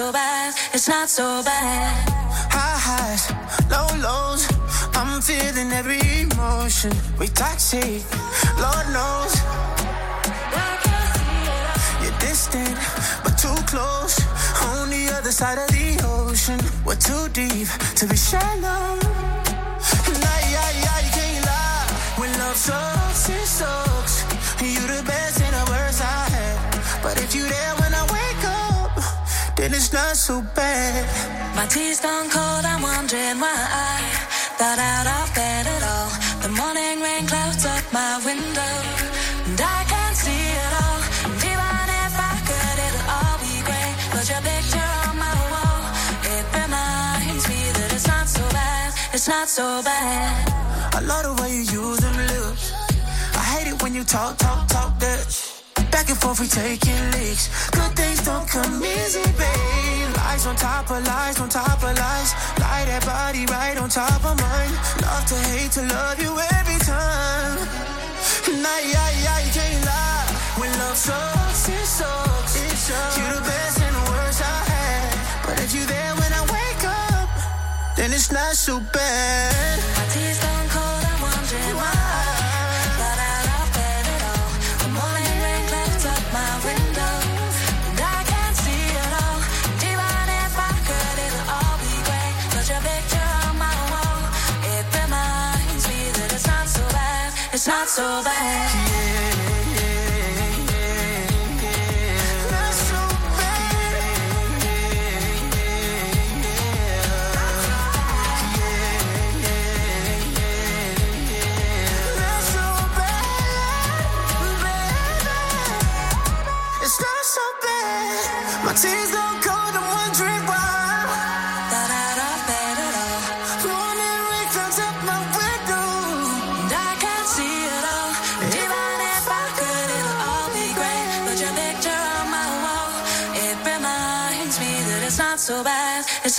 so bad, it's not so bad. High highs, low lows. I'm feeling every emotion. We toxic, Lord knows. You're distant, but too close. On the other side of the ocean, we're too deep to be shallow. Nah, yeah, yeah, you can't lie. When love sucks, it sucks. You the best and the worst I had. But if you there when I wake then it's not so bad. My tea's gone cold, I'm wondering why I got out of bed at all. The morning rain clouds up my window, and I can't see it all. And even if I could, it'll all be grey. But your picture on my wall, it reminds me that it's not so bad, it's not so bad. I love the way you use them lips. I hate it when you talk, talk, talk that. Back and forth, we taking leaks. Good things don't come easy, babe. Lies on top of lies, on top of lies. Lie that body right on top of mine. Love to hate to love you every time. Nah, yeah, yeah, you can't lie. When love sucks, it sucks. It sucks. You're the best and the worst I had. But if you there when I wake up, then it's not so bad. It's not so bad.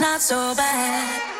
Not so bad.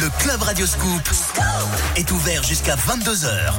Le Club Radio Scoop est ouvert jusqu'à 22h.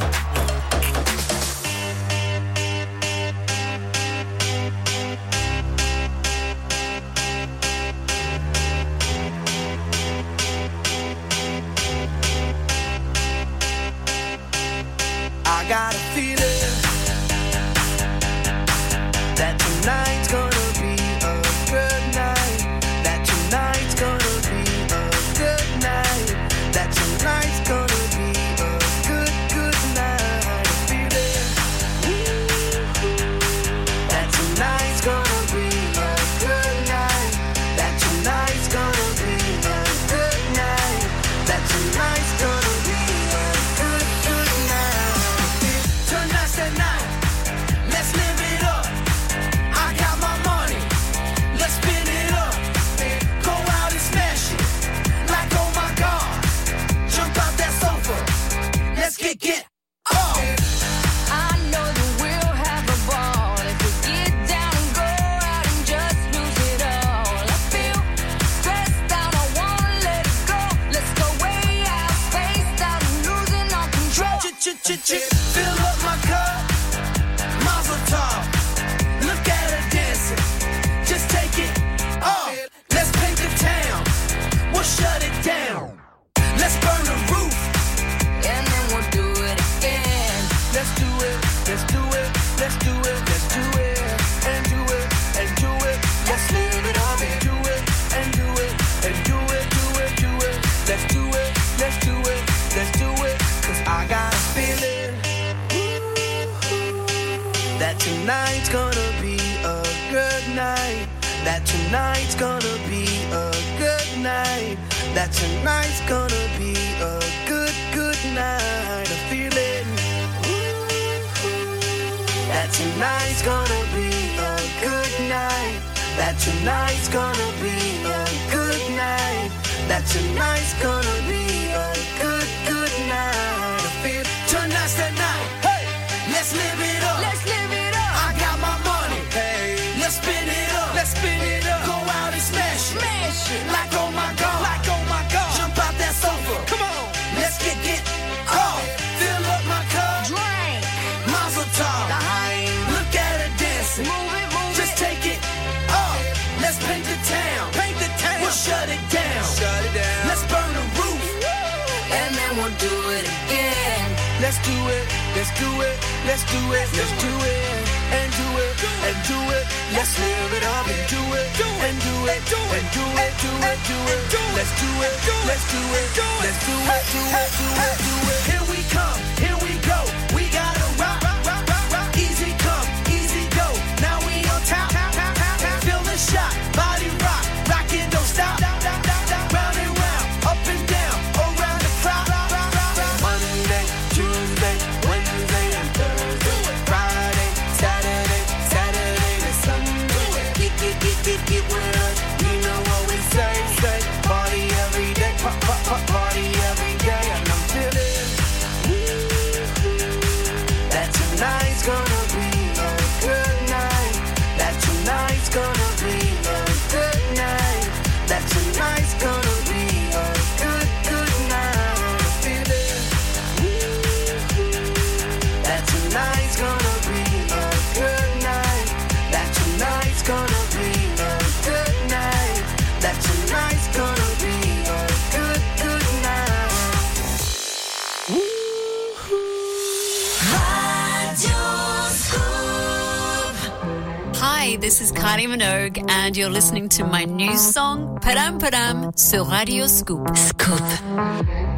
Kylie Minogue, and you're listening to my new song, Param Param, sur Radio Scoop. Scoop.